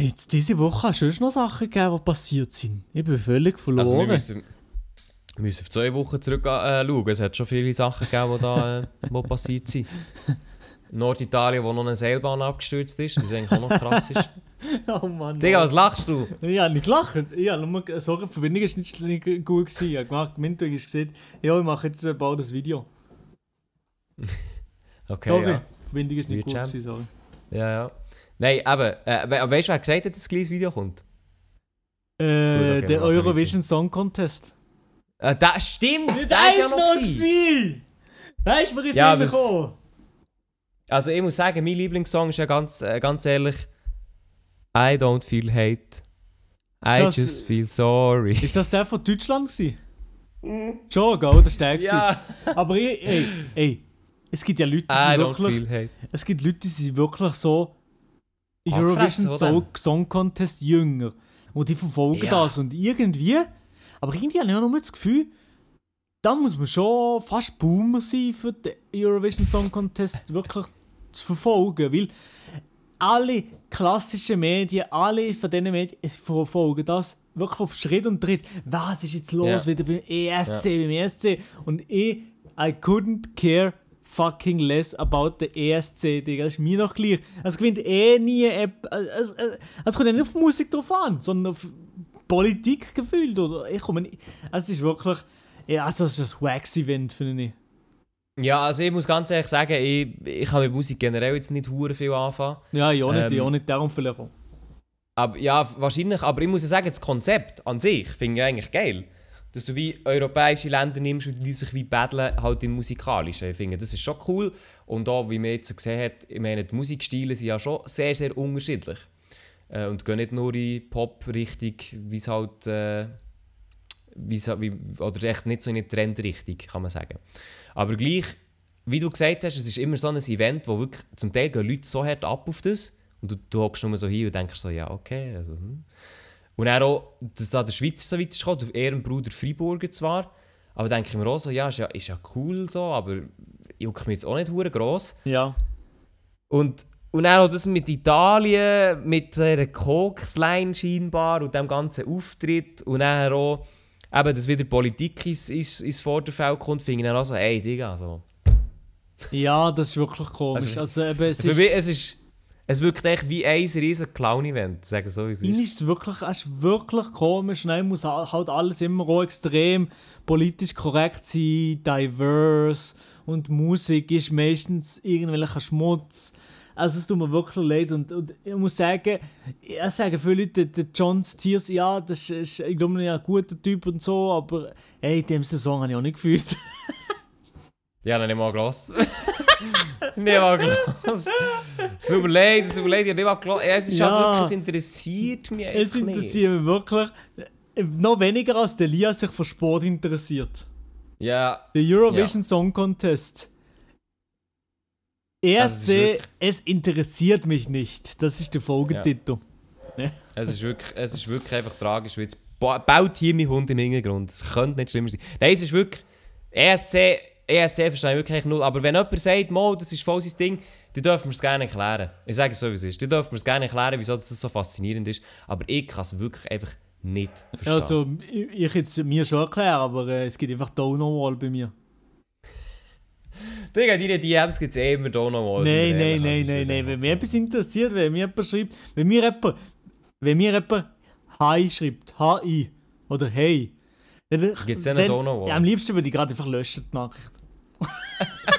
Jetzt diese Woche hast du noch Sachen gegeben, die passiert sind. Ich bin völlig verloren. Also wir müssen, auf zwei Wochen zurück äh, schauen. Es hat schon viele Sachen gegeben, die da äh, wo passiert sind. (laughs) Norditalien, wo noch eine Seilbahn abgestürzt ist, was eigentlich auch noch krass ist. (laughs) oh Mann. Digga, was lachst du? Habe nicht. Ich habe nur sorry, die Verbindung ist nicht nicht gut gewesen. Ich habe gemacht, Minto ist gesagt, ja, ich mache jetzt äh, bald das Video. (laughs) Okay, Sorry, ja. die Verbindung ist nicht gut gewesen, sorry. Ja, ja. Nein, eben, äh, we weißt du, wer gesagt hat, dass ein kleines Video kommt? Äh, okay, der Eurovision Song Contest. Äh, das stimmt! Das Der ist ja ist noch noch gewesen. gewesen! Da ist mir in Ja, gekommen. Also ich muss sagen, mein Lieblingssong ist ja ganz, äh, ganz ehrlich I don't feel hate. I Das- just feel sorry. Ist das der von Deutschland gewesen? Schon, gell? Das war der. ja, Aber ich, ey, ey, es gibt ja Leute, die I sind wirklich... Es gibt Leute, die sind wirklich so Eurovision dem. Song Contest jünger. Und die verfolgen Ja. das. Und irgendwie, aber irgendwie habe ich auch nur das Gefühl, da muss man schon fast Boomer sein, für den Eurovision Song Contest (laughs) wirklich zu verfolgen. Weil alle klassischen Medien, alle von diesen Medien verfolgen das wirklich auf Schritt und Tritt. Was ist jetzt los Ja. wieder beim ESC, beim ESC? Und ich, I couldn't care fucking less about the ESC, Digga. Das ist mir doch gleich. Es gewinnt eh nie. App. Es, es, es kommt ja nicht auf Musik drauf an, sondern auf Politik gefühlt. Oder ich komme nicht. Es ist wirklich. Ja, also es ist ein Wax-Event, finde ich. Ja, also ich muss ganz ehrlich sagen, ich, ich kann mit Musik generell jetzt nicht hure viel anfangen. Ja, ich auch nicht, Ähm, ich auch nicht darum vielleicht. auch. Aber ja, wahrscheinlich. Aber ich muss ja sagen, das Konzept an sich finde ich eigentlich geil. Dass du wie europäische Länder nimmst und die sich wie battlen, halt im Musikalischen. Ich finde, das ist schon cool. Und auch, wie man jetzt gesehen hat, ich meine, die Musikstile sind ja schon sehr, sehr unterschiedlich. Äh, und gehen nicht nur in Pop-Richtung, wie es halt. Äh, wie's, halt- wie, oder echt nicht so in eine Trendrichtung, kann man sagen. Aber gleich, wie du gesagt hast, es ist immer so ein Event, wo wirklich zum Teil gehen Leute so hart ab auf das und du, du hockst nur so hin und denkst so, ja, okay. Also, hm. Und dann auch, dass da der Schweizer so weit ist gekommen, auf Ehrenbruder Freiburger zwar, aber denke ich mir auch so, ja, ist ja, ist ja cool so, aber juckt mich jetzt auch nicht hure gross. Ja. Und, und dann auch das mit Italien, mit dieser Koks-Line scheinbar und dem ganzen Auftritt und dann auch, eben, dass wieder Politik ins, ins, ins Vorderfeld kommt, finde ich dann auch so, ey, Digga, so. Ja, das ist wirklich komisch. Also, Also, eben, es Für ist, mich, es ist, es wirkt echt wie ein riesen Clown-Event, sagen so wie es ist. ist es wirklich, es ist wirklich komisch. Nein, muss ha- halt alles immer auch extrem politisch korrekt sein, diverse. Und Musik ist meistens irgendwelcher Schmutz. Also es tut mir wirklich leid. Und, und ich muss sagen, ich sage viele Leute, der John Stiers, ja, das ist, ich glaube, ein guter Typ und so, aber ey, in dem Saison habe ich auch nicht gefühlt. (laughs) Ja, noch nicht mal gelassen. nicht mal gelassen. Es tut mir leid, es tut mir leid, ich habe nicht mal. Ja, es ist Ja. wirklich, es interessiert mich Es interessiert mich wirklich noch weniger als der Lia sich für Sport interessiert. Ja, Der Eurovision Song Contest. Also, es es interessiert mich nicht. Das ist der Folgetitel. es ist wirklich, es ist wirklich einfach tragisch, weil jetzt ba- baut hier mein Hund im Hintergrund. Es könnte nicht schlimmer sein. Nein, es ist wirklich, ESC, ESC verstehe ich wirklich null. Aber wenn jemand sagt, Mo, das ist voll sein Ding, dann dürfen wir es gerne erklären. Ich sage es so, wie es ist. Dann dürfen wir es gerne erklären, wieso das so faszinierend ist. Aber ich kann es wirklich einfach nicht verstehen. Also, ich, ich jetzt mir schon erklären, aber äh, es gibt einfach Donau-Wall bei mir. Digga, deine DMs gibt es eh immer da noch mal. Nein, nein, nein, nein, nein. Wenn mich etwas interessiert, wenn mir jemand schreibt, wenn mir jemand, wenn mir jemand Hi schreibt, H-I oder Hey, dann, Gibt's dann eine Donau-Wall? ja, Am liebsten würde ich gerade einfach löschen, die Nachricht. (laughs)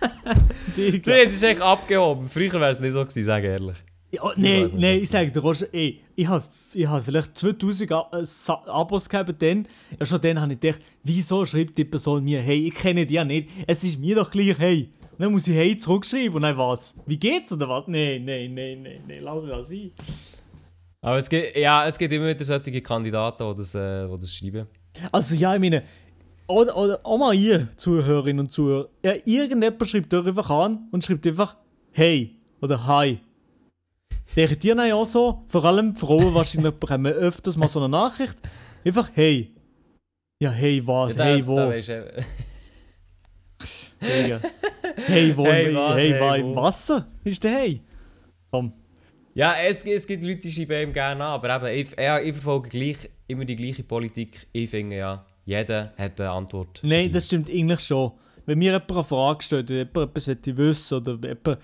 (laughs) Digga. Nee, das ist echt abgehoben. Früher wäre es nicht so gewesen, sage ich ehrlich. Ja, nein, nicht, nein, ich sage dir, Roger, ey, ich habe ich hab vielleicht 2000 A- äh, Abos gehabt, dann, ja schon dann habe ich gedacht, wieso schreibt die Person mir, hey, ich kenne die ja nicht, es ist mir doch gleich, hey. Und dann muss ich hey zurückschreiben und dann was? Wie geht's oder was? Nein, nein, nein, nein, nein, lass mir das sein. Aber es gibt, ja, es gibt immer wieder solche Kandidaten, die das, äh, die das schreiben. Also ja, ich meine, oder, oder auch mal ihr, Zuhörerinnen und Zuhörer, ja, irgendjemand schreibt euch einfach an und schreibt einfach hey oder hi. Denken die dann auch so? Vor allem Frauen wahrscheinlich bekommen öfters mal so eine Nachricht. Einfach hey. Ja, hey, was? Ja, da- hey, wo? da du, Digga. hey, wo? Hey, Hey, was? hey, Hey, war wo? Wasser? Ist der hey? Komm. Ja, es, es gibt Leute, die schreiben ihm gerne an, aber eben, ich, ja, ich verfolge gleich, immer die gleiche Politik. Ich finde ja, jeder hat eine Antwort. Nein, das stimmt eigentlich schon. Wenn mir jemand eine Frage stellt, oder jemand etwas wissen oder jemand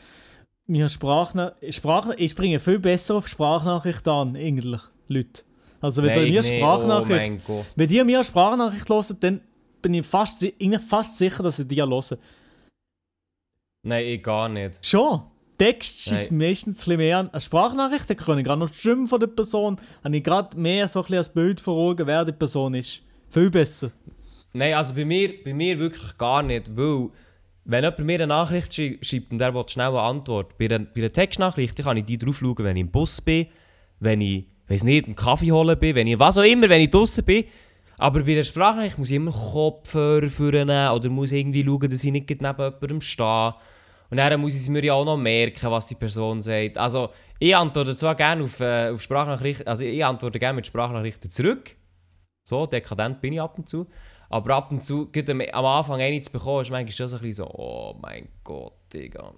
mir Sprachna Sprachna ich bringe viel besser auf Sprachnachricht an, eigentlich, Leute. Also wenn Nein, ihr mir nee, Sprachnachricht, Oh wenn ihr mir Sprachnachricht hört, dann bin ich fast, eigentlich fast sicher, dass ich die höre. Nein, ich gar nicht. Schon. Text ist meistens ein mehr an. Eine Sprachnachricht, da kann ich gerade noch die Stimme von der Person, habe ich gerade mehr so ein als Bild vor Augen, wer die Person ist. Viel besser. Nein, also bei mir, bei mir wirklich gar nicht, weil wenn jemand mir eine Nachricht schrei- schreibt und der will schnell eine Antwort, bei einer, bei einer Textnachricht kann ich die drauf schauen, wenn ich im Bus bin, wenn ich, weiß nicht, einen Kaffee holen bin, wenn ich, was auch immer, wenn ich draußen bin. Aber bei einer Sprachnachricht muss ich immer Kopfhörer vornehmen oder muss irgendwie schauen, dass ich nicht neben jemandem stehe. Und dann muss ich es mir ja auch noch merken, was die Person sagt. Also, ich antworte zwar gerne auf, äh, auf Sprachnachrichten, also ich antworte gerne mit Sprachnachrichten zurück. So, dekadent bin ich ab und zu. Aber ab und zu, am, Anfang eine zu bekommen, ist manchmal schon so ein bisschen so, oh mein Gott, Digga.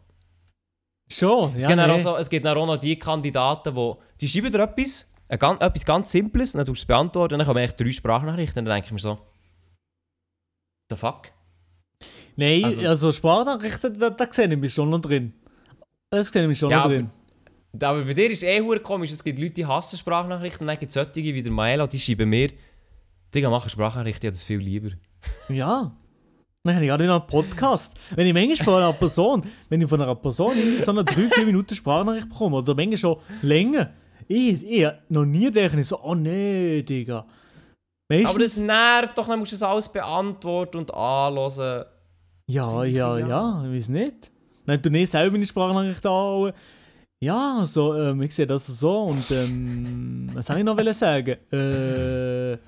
Schon, Es, ja, gibt nee. auch so, es gibt auch noch die Kandidaten, die, die schreiben dir etwas, ganz- etwas ganz Simples, und dann tust du es beantworten, und dann kommen eigentlich drei Sprachnachrichten, und dann denke ich mir so, the fuck? Nein, also, Also- Sprachnachrichten, da, da sehe ich mich schon noch drin. Das sehe ich mich schon Ja, noch aber- drin. Aber bei dir ist es eh komisch, es gibt Leute, die hassen Sprachnachrichten, und dann gibt es solche wie der Maelo, die schreiben mir, Digga, mach eine Sprachnachricht, ich habe das viel lieber. Ja. Dann habe ich gerade noch einen Podcast. Wenn ich manchmal von einer Person, wenn ich von einer Person irgendwie so eine 3-4 Minuten Sprachnachricht bekomme, oder manchmal schon länger, ich, ich noch nie denke ich so, oh nee, Digga. Meistens, Aber das nervt doch, dann musst du das alles beantworten und anhören. ja, ja, bisschen, ja, ich weiß nicht. Dann tu ich selber meine Sprachnachricht an. Ja, so, ähm, ich sehe das so und ähm, was soll ich noch sagen? Äh,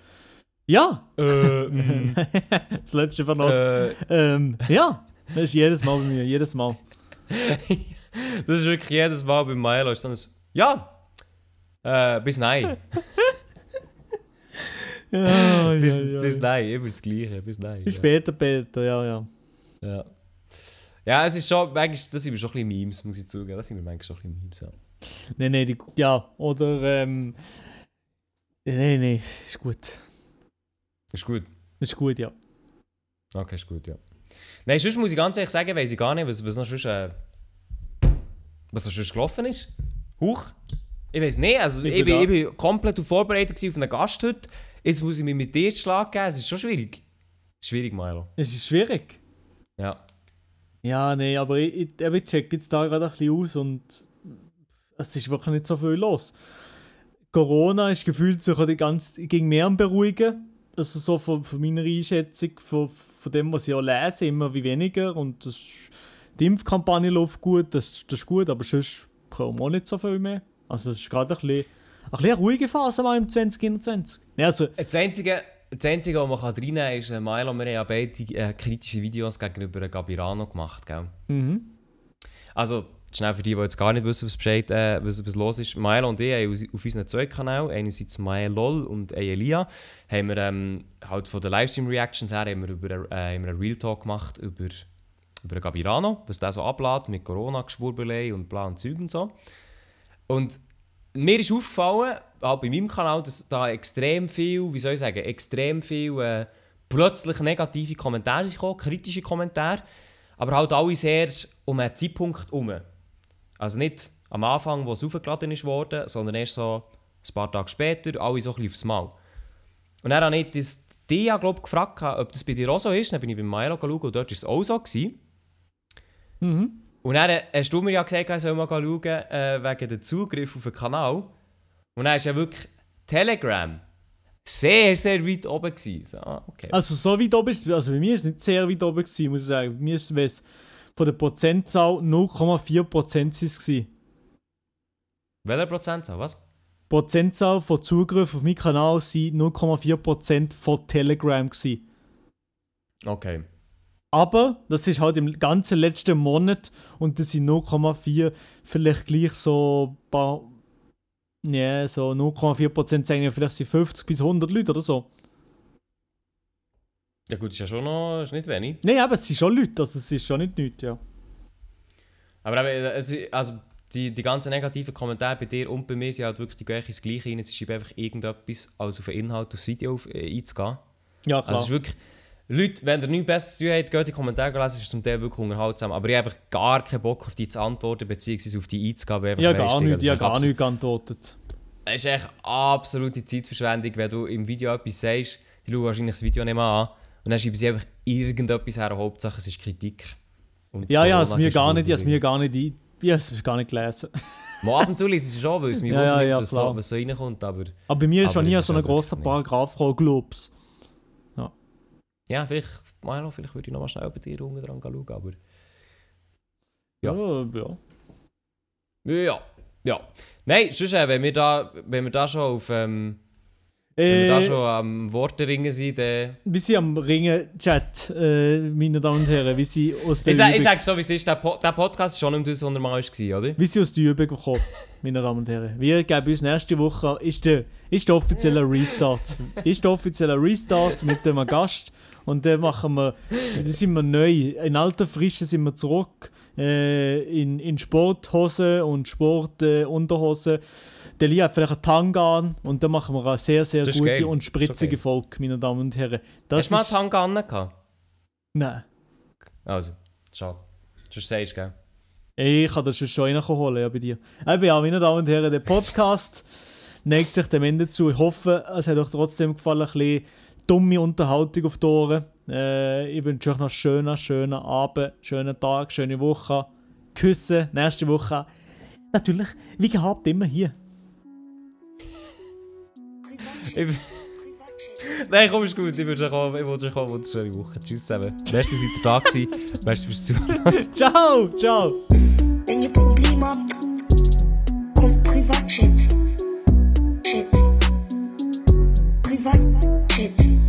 ja, Äh, (laughs) das letzte Verlass. äh, Ähm, ja, das ist jedes Mal bei mir, jedes Mal. (laughs) das ist wirklich jedes Mal bei Milo. Ist dann ja, äh, bis nein. (laughs) Ja, bis, ja, ja. bis nein, immer das Gleiche. Bis nein. Bis ja. später, Peter, ja, ja. Ja. ja, es ist schon, manchmal, das sind wir schon ein bisschen Memes, muss ich zugeben. Das sind wir manchmal schon ein bisschen Memes, ja. Nein, nein, die, ja, oder, ähm, nein, nein, ist gut. Ist gut. Ist gut, ja. Okay, ist gut, ja. Nein, sonst muss ich ganz ehrlich sagen, weiß ich gar nicht, was, was noch sonst, äh, was noch sonst gelaufen ist. Huch. Ich weiß nicht, also Ich ich, bin ich bin komplett auf vorbereitet auf einen Gast heute. Jetzt muss ich mich mit dir schlagen geben, es ist schon schwierig. Schwierig, Milo. Es ist schwierig. Ja. Ja, nee, aber ich, ich, ich check jetzt da gerade ein bisschen aus und es ist wirklich nicht so viel los. Corona ist gefühlt so die ganze, ging mehr am Beruhigen. Also so von, von meiner Einschätzung, von, von dem, was ich auch lese, immer wie weniger. Und das, die Impfkampagne läuft gut, das, das ist gut, aber sonst kommen auch nicht so viel mehr. Also es ist gerade ein bisschen, ein bisschen eine ruhige Phase mal im 2021. Ja, also, Das Einzige, das Einzige, was man reinnehmen kann, ist, äh, Milo, wir haben ja beide äh, kritische Videos gegenüber Gabirano gemacht, gell? mhm. Also, schnell für die, die jetzt gar nicht wissen, was, Bescheid, äh, was, was los ist. Milo und ich haben auf unseren zwei Kanälen, einerseits Lol und Elia, haben wir ähm, halt von den Livestream-Reactions her haben wir, über, äh, haben wir einen Real Talk gemacht über, über Gabirano, was der so ablädt mit Corona-Geschwurbelei und bla und Zeug und so. Und mir ist aufgefallen, auch bei meinem Kanal, dass da extrem viel, wie soll ich sagen, extrem viel äh, plötzlich negative Kommentare sind gekommen, kritische Kommentare, aber halt alle sehr um einen Zeitpunkt herum. Also nicht am Anfang, wo es aufgeladen ist worden, sondern erst so ein paar Tage später, alle so ein bisschen aufs Mal. Und dann habe ich das Dia, glaub, gefragt, ob das bei dir auch so ist. Dann bin ich beim Milo geschaut und dort war es auch so. Gewesen. Mhm. Und dann hast du mir ja gesagt, ich soll mal schauen, äh, wegen dem Zugriff auf den Kanal. Und dann ist ja wirklich Telegram sehr, sehr weit oben. Gewesen. So, ah, okay. Also so weit oben ist also bei mir ist es nicht sehr weit oben gewesen, muss ich sagen. Bei mir ist es von der Prozentzahl 0,4% sind es gewesen. Welcher Prozentzahl, was? Prozentzahl von Zugriff auf meinen Kanal sind 0,4% von Telegram gewesen. Okay. Aber das ist halt im ganzen letzten Monat und das sind 0,4 vielleicht gleich so ein paar ja, so 0,4% sagen vielleicht sind 50 bis 100 Leute oder so. Ja gut, ist ja schon noch ist nicht wenig. Nein, aber es sind schon Leute, also es ist schon nicht nichts, ja. Aber eben, es, also die, die ganzen negativen Kommentare bei dir und bei mir sind halt wirklich die gleiche ins Gleiche rein. Es ist einfach irgendetwas, als auf den Inhalt, aufs Video auf, äh, einzugehen. Ja, Also klar. es ist wirklich... Leute, wenn ihr nichts Besseres zu tun habt, geht die Kommentare lesen, ist es zum Teil wirklich unterhaltsam. Aber ich habe einfach gar keinen Bock auf die zu antworten, beziehungsweise auf die einzugehen. weil ja, gar nicht, ja, das ist gar nicht geantwortet. Es ist echt absolute Zeitverschwendung, wenn du im Video etwas sagst, die schauen wahrscheinlich das Video nicht mehr an und dann schreiben sie einfach irgendetwas her, Hauptsache es ist Kritik. Und Ja, ja, es mir gar nicht, es mir gar nicht ein... Ich habe es gar nicht gelesen. (laughs) Mal ab und zu lese ich es schon, weil es mich Ja, ja, wundert, ja, was, so, was so reinkommt, aber... Aber bei mir ist schon nie so ein ja grosser. Paragraph gekommen, glaub's. Ja, vielleicht, Milo, vielleicht würde ich noch mal schnell bei dir unten dran schauen, aber... Ja. Ja, ja. Ja, ja. Nein, sonst, äh, wenn wir da, wenn wir da schon auf... Ähm, wenn wir da Äh, schon am Wortringen sind, dann... wie sie am Ringen Chat, äh, meine Damen und Herren, wie sie aus der Ich, sag, ich sag so, wie es ist, der, po der Podcast ist schon was er mal war, oder? wie sie aus der Übung gekommen, meine Damen und Herren. Wir geben uns nächste Woche, ist der, ist der offizielle Restart. ist der offizielle Restart mit einem Gast. Und dann machen wir, dann sind wir neu, in alter Frische sind wir zurück, äh, in, in Sporthose und Sportunterhose. Der Lee hat vielleicht einen Tanga an und dann machen wir eine sehr, sehr Das gute und spritzige okay. Folge, meine Damen und Herren. Hast Das du mal ist, Tanga an gehabt? Nein. Also, schade. Sonst sagst du, gell? Ich kann das schon reinholen, ja, bei dir. Eben, ja, meine Damen und Herren, der Podcast (laughs) neigt sich dem Ende zu. Ich hoffe, es hat euch trotzdem gefallen, ein bisschen dumme Unterhaltung auf die Ohren. Äh, ich wünsche euch noch einen schönen, schönen Abend, schönen Tag, schöne Woche. Küsse, nächste Woche. Natürlich, wie gehabt, immer hier. Nein, komm, ist gut. Ich würde euch gewoon eine wunderschöne Woche. Tschüss zusammen. Merci, seid ihr da gewesen. Merci fürs Zuhören. (laughs) ciao, ciao. Wenn ihr Probleme habt, kommt Privatchat. Chat. Privatchat.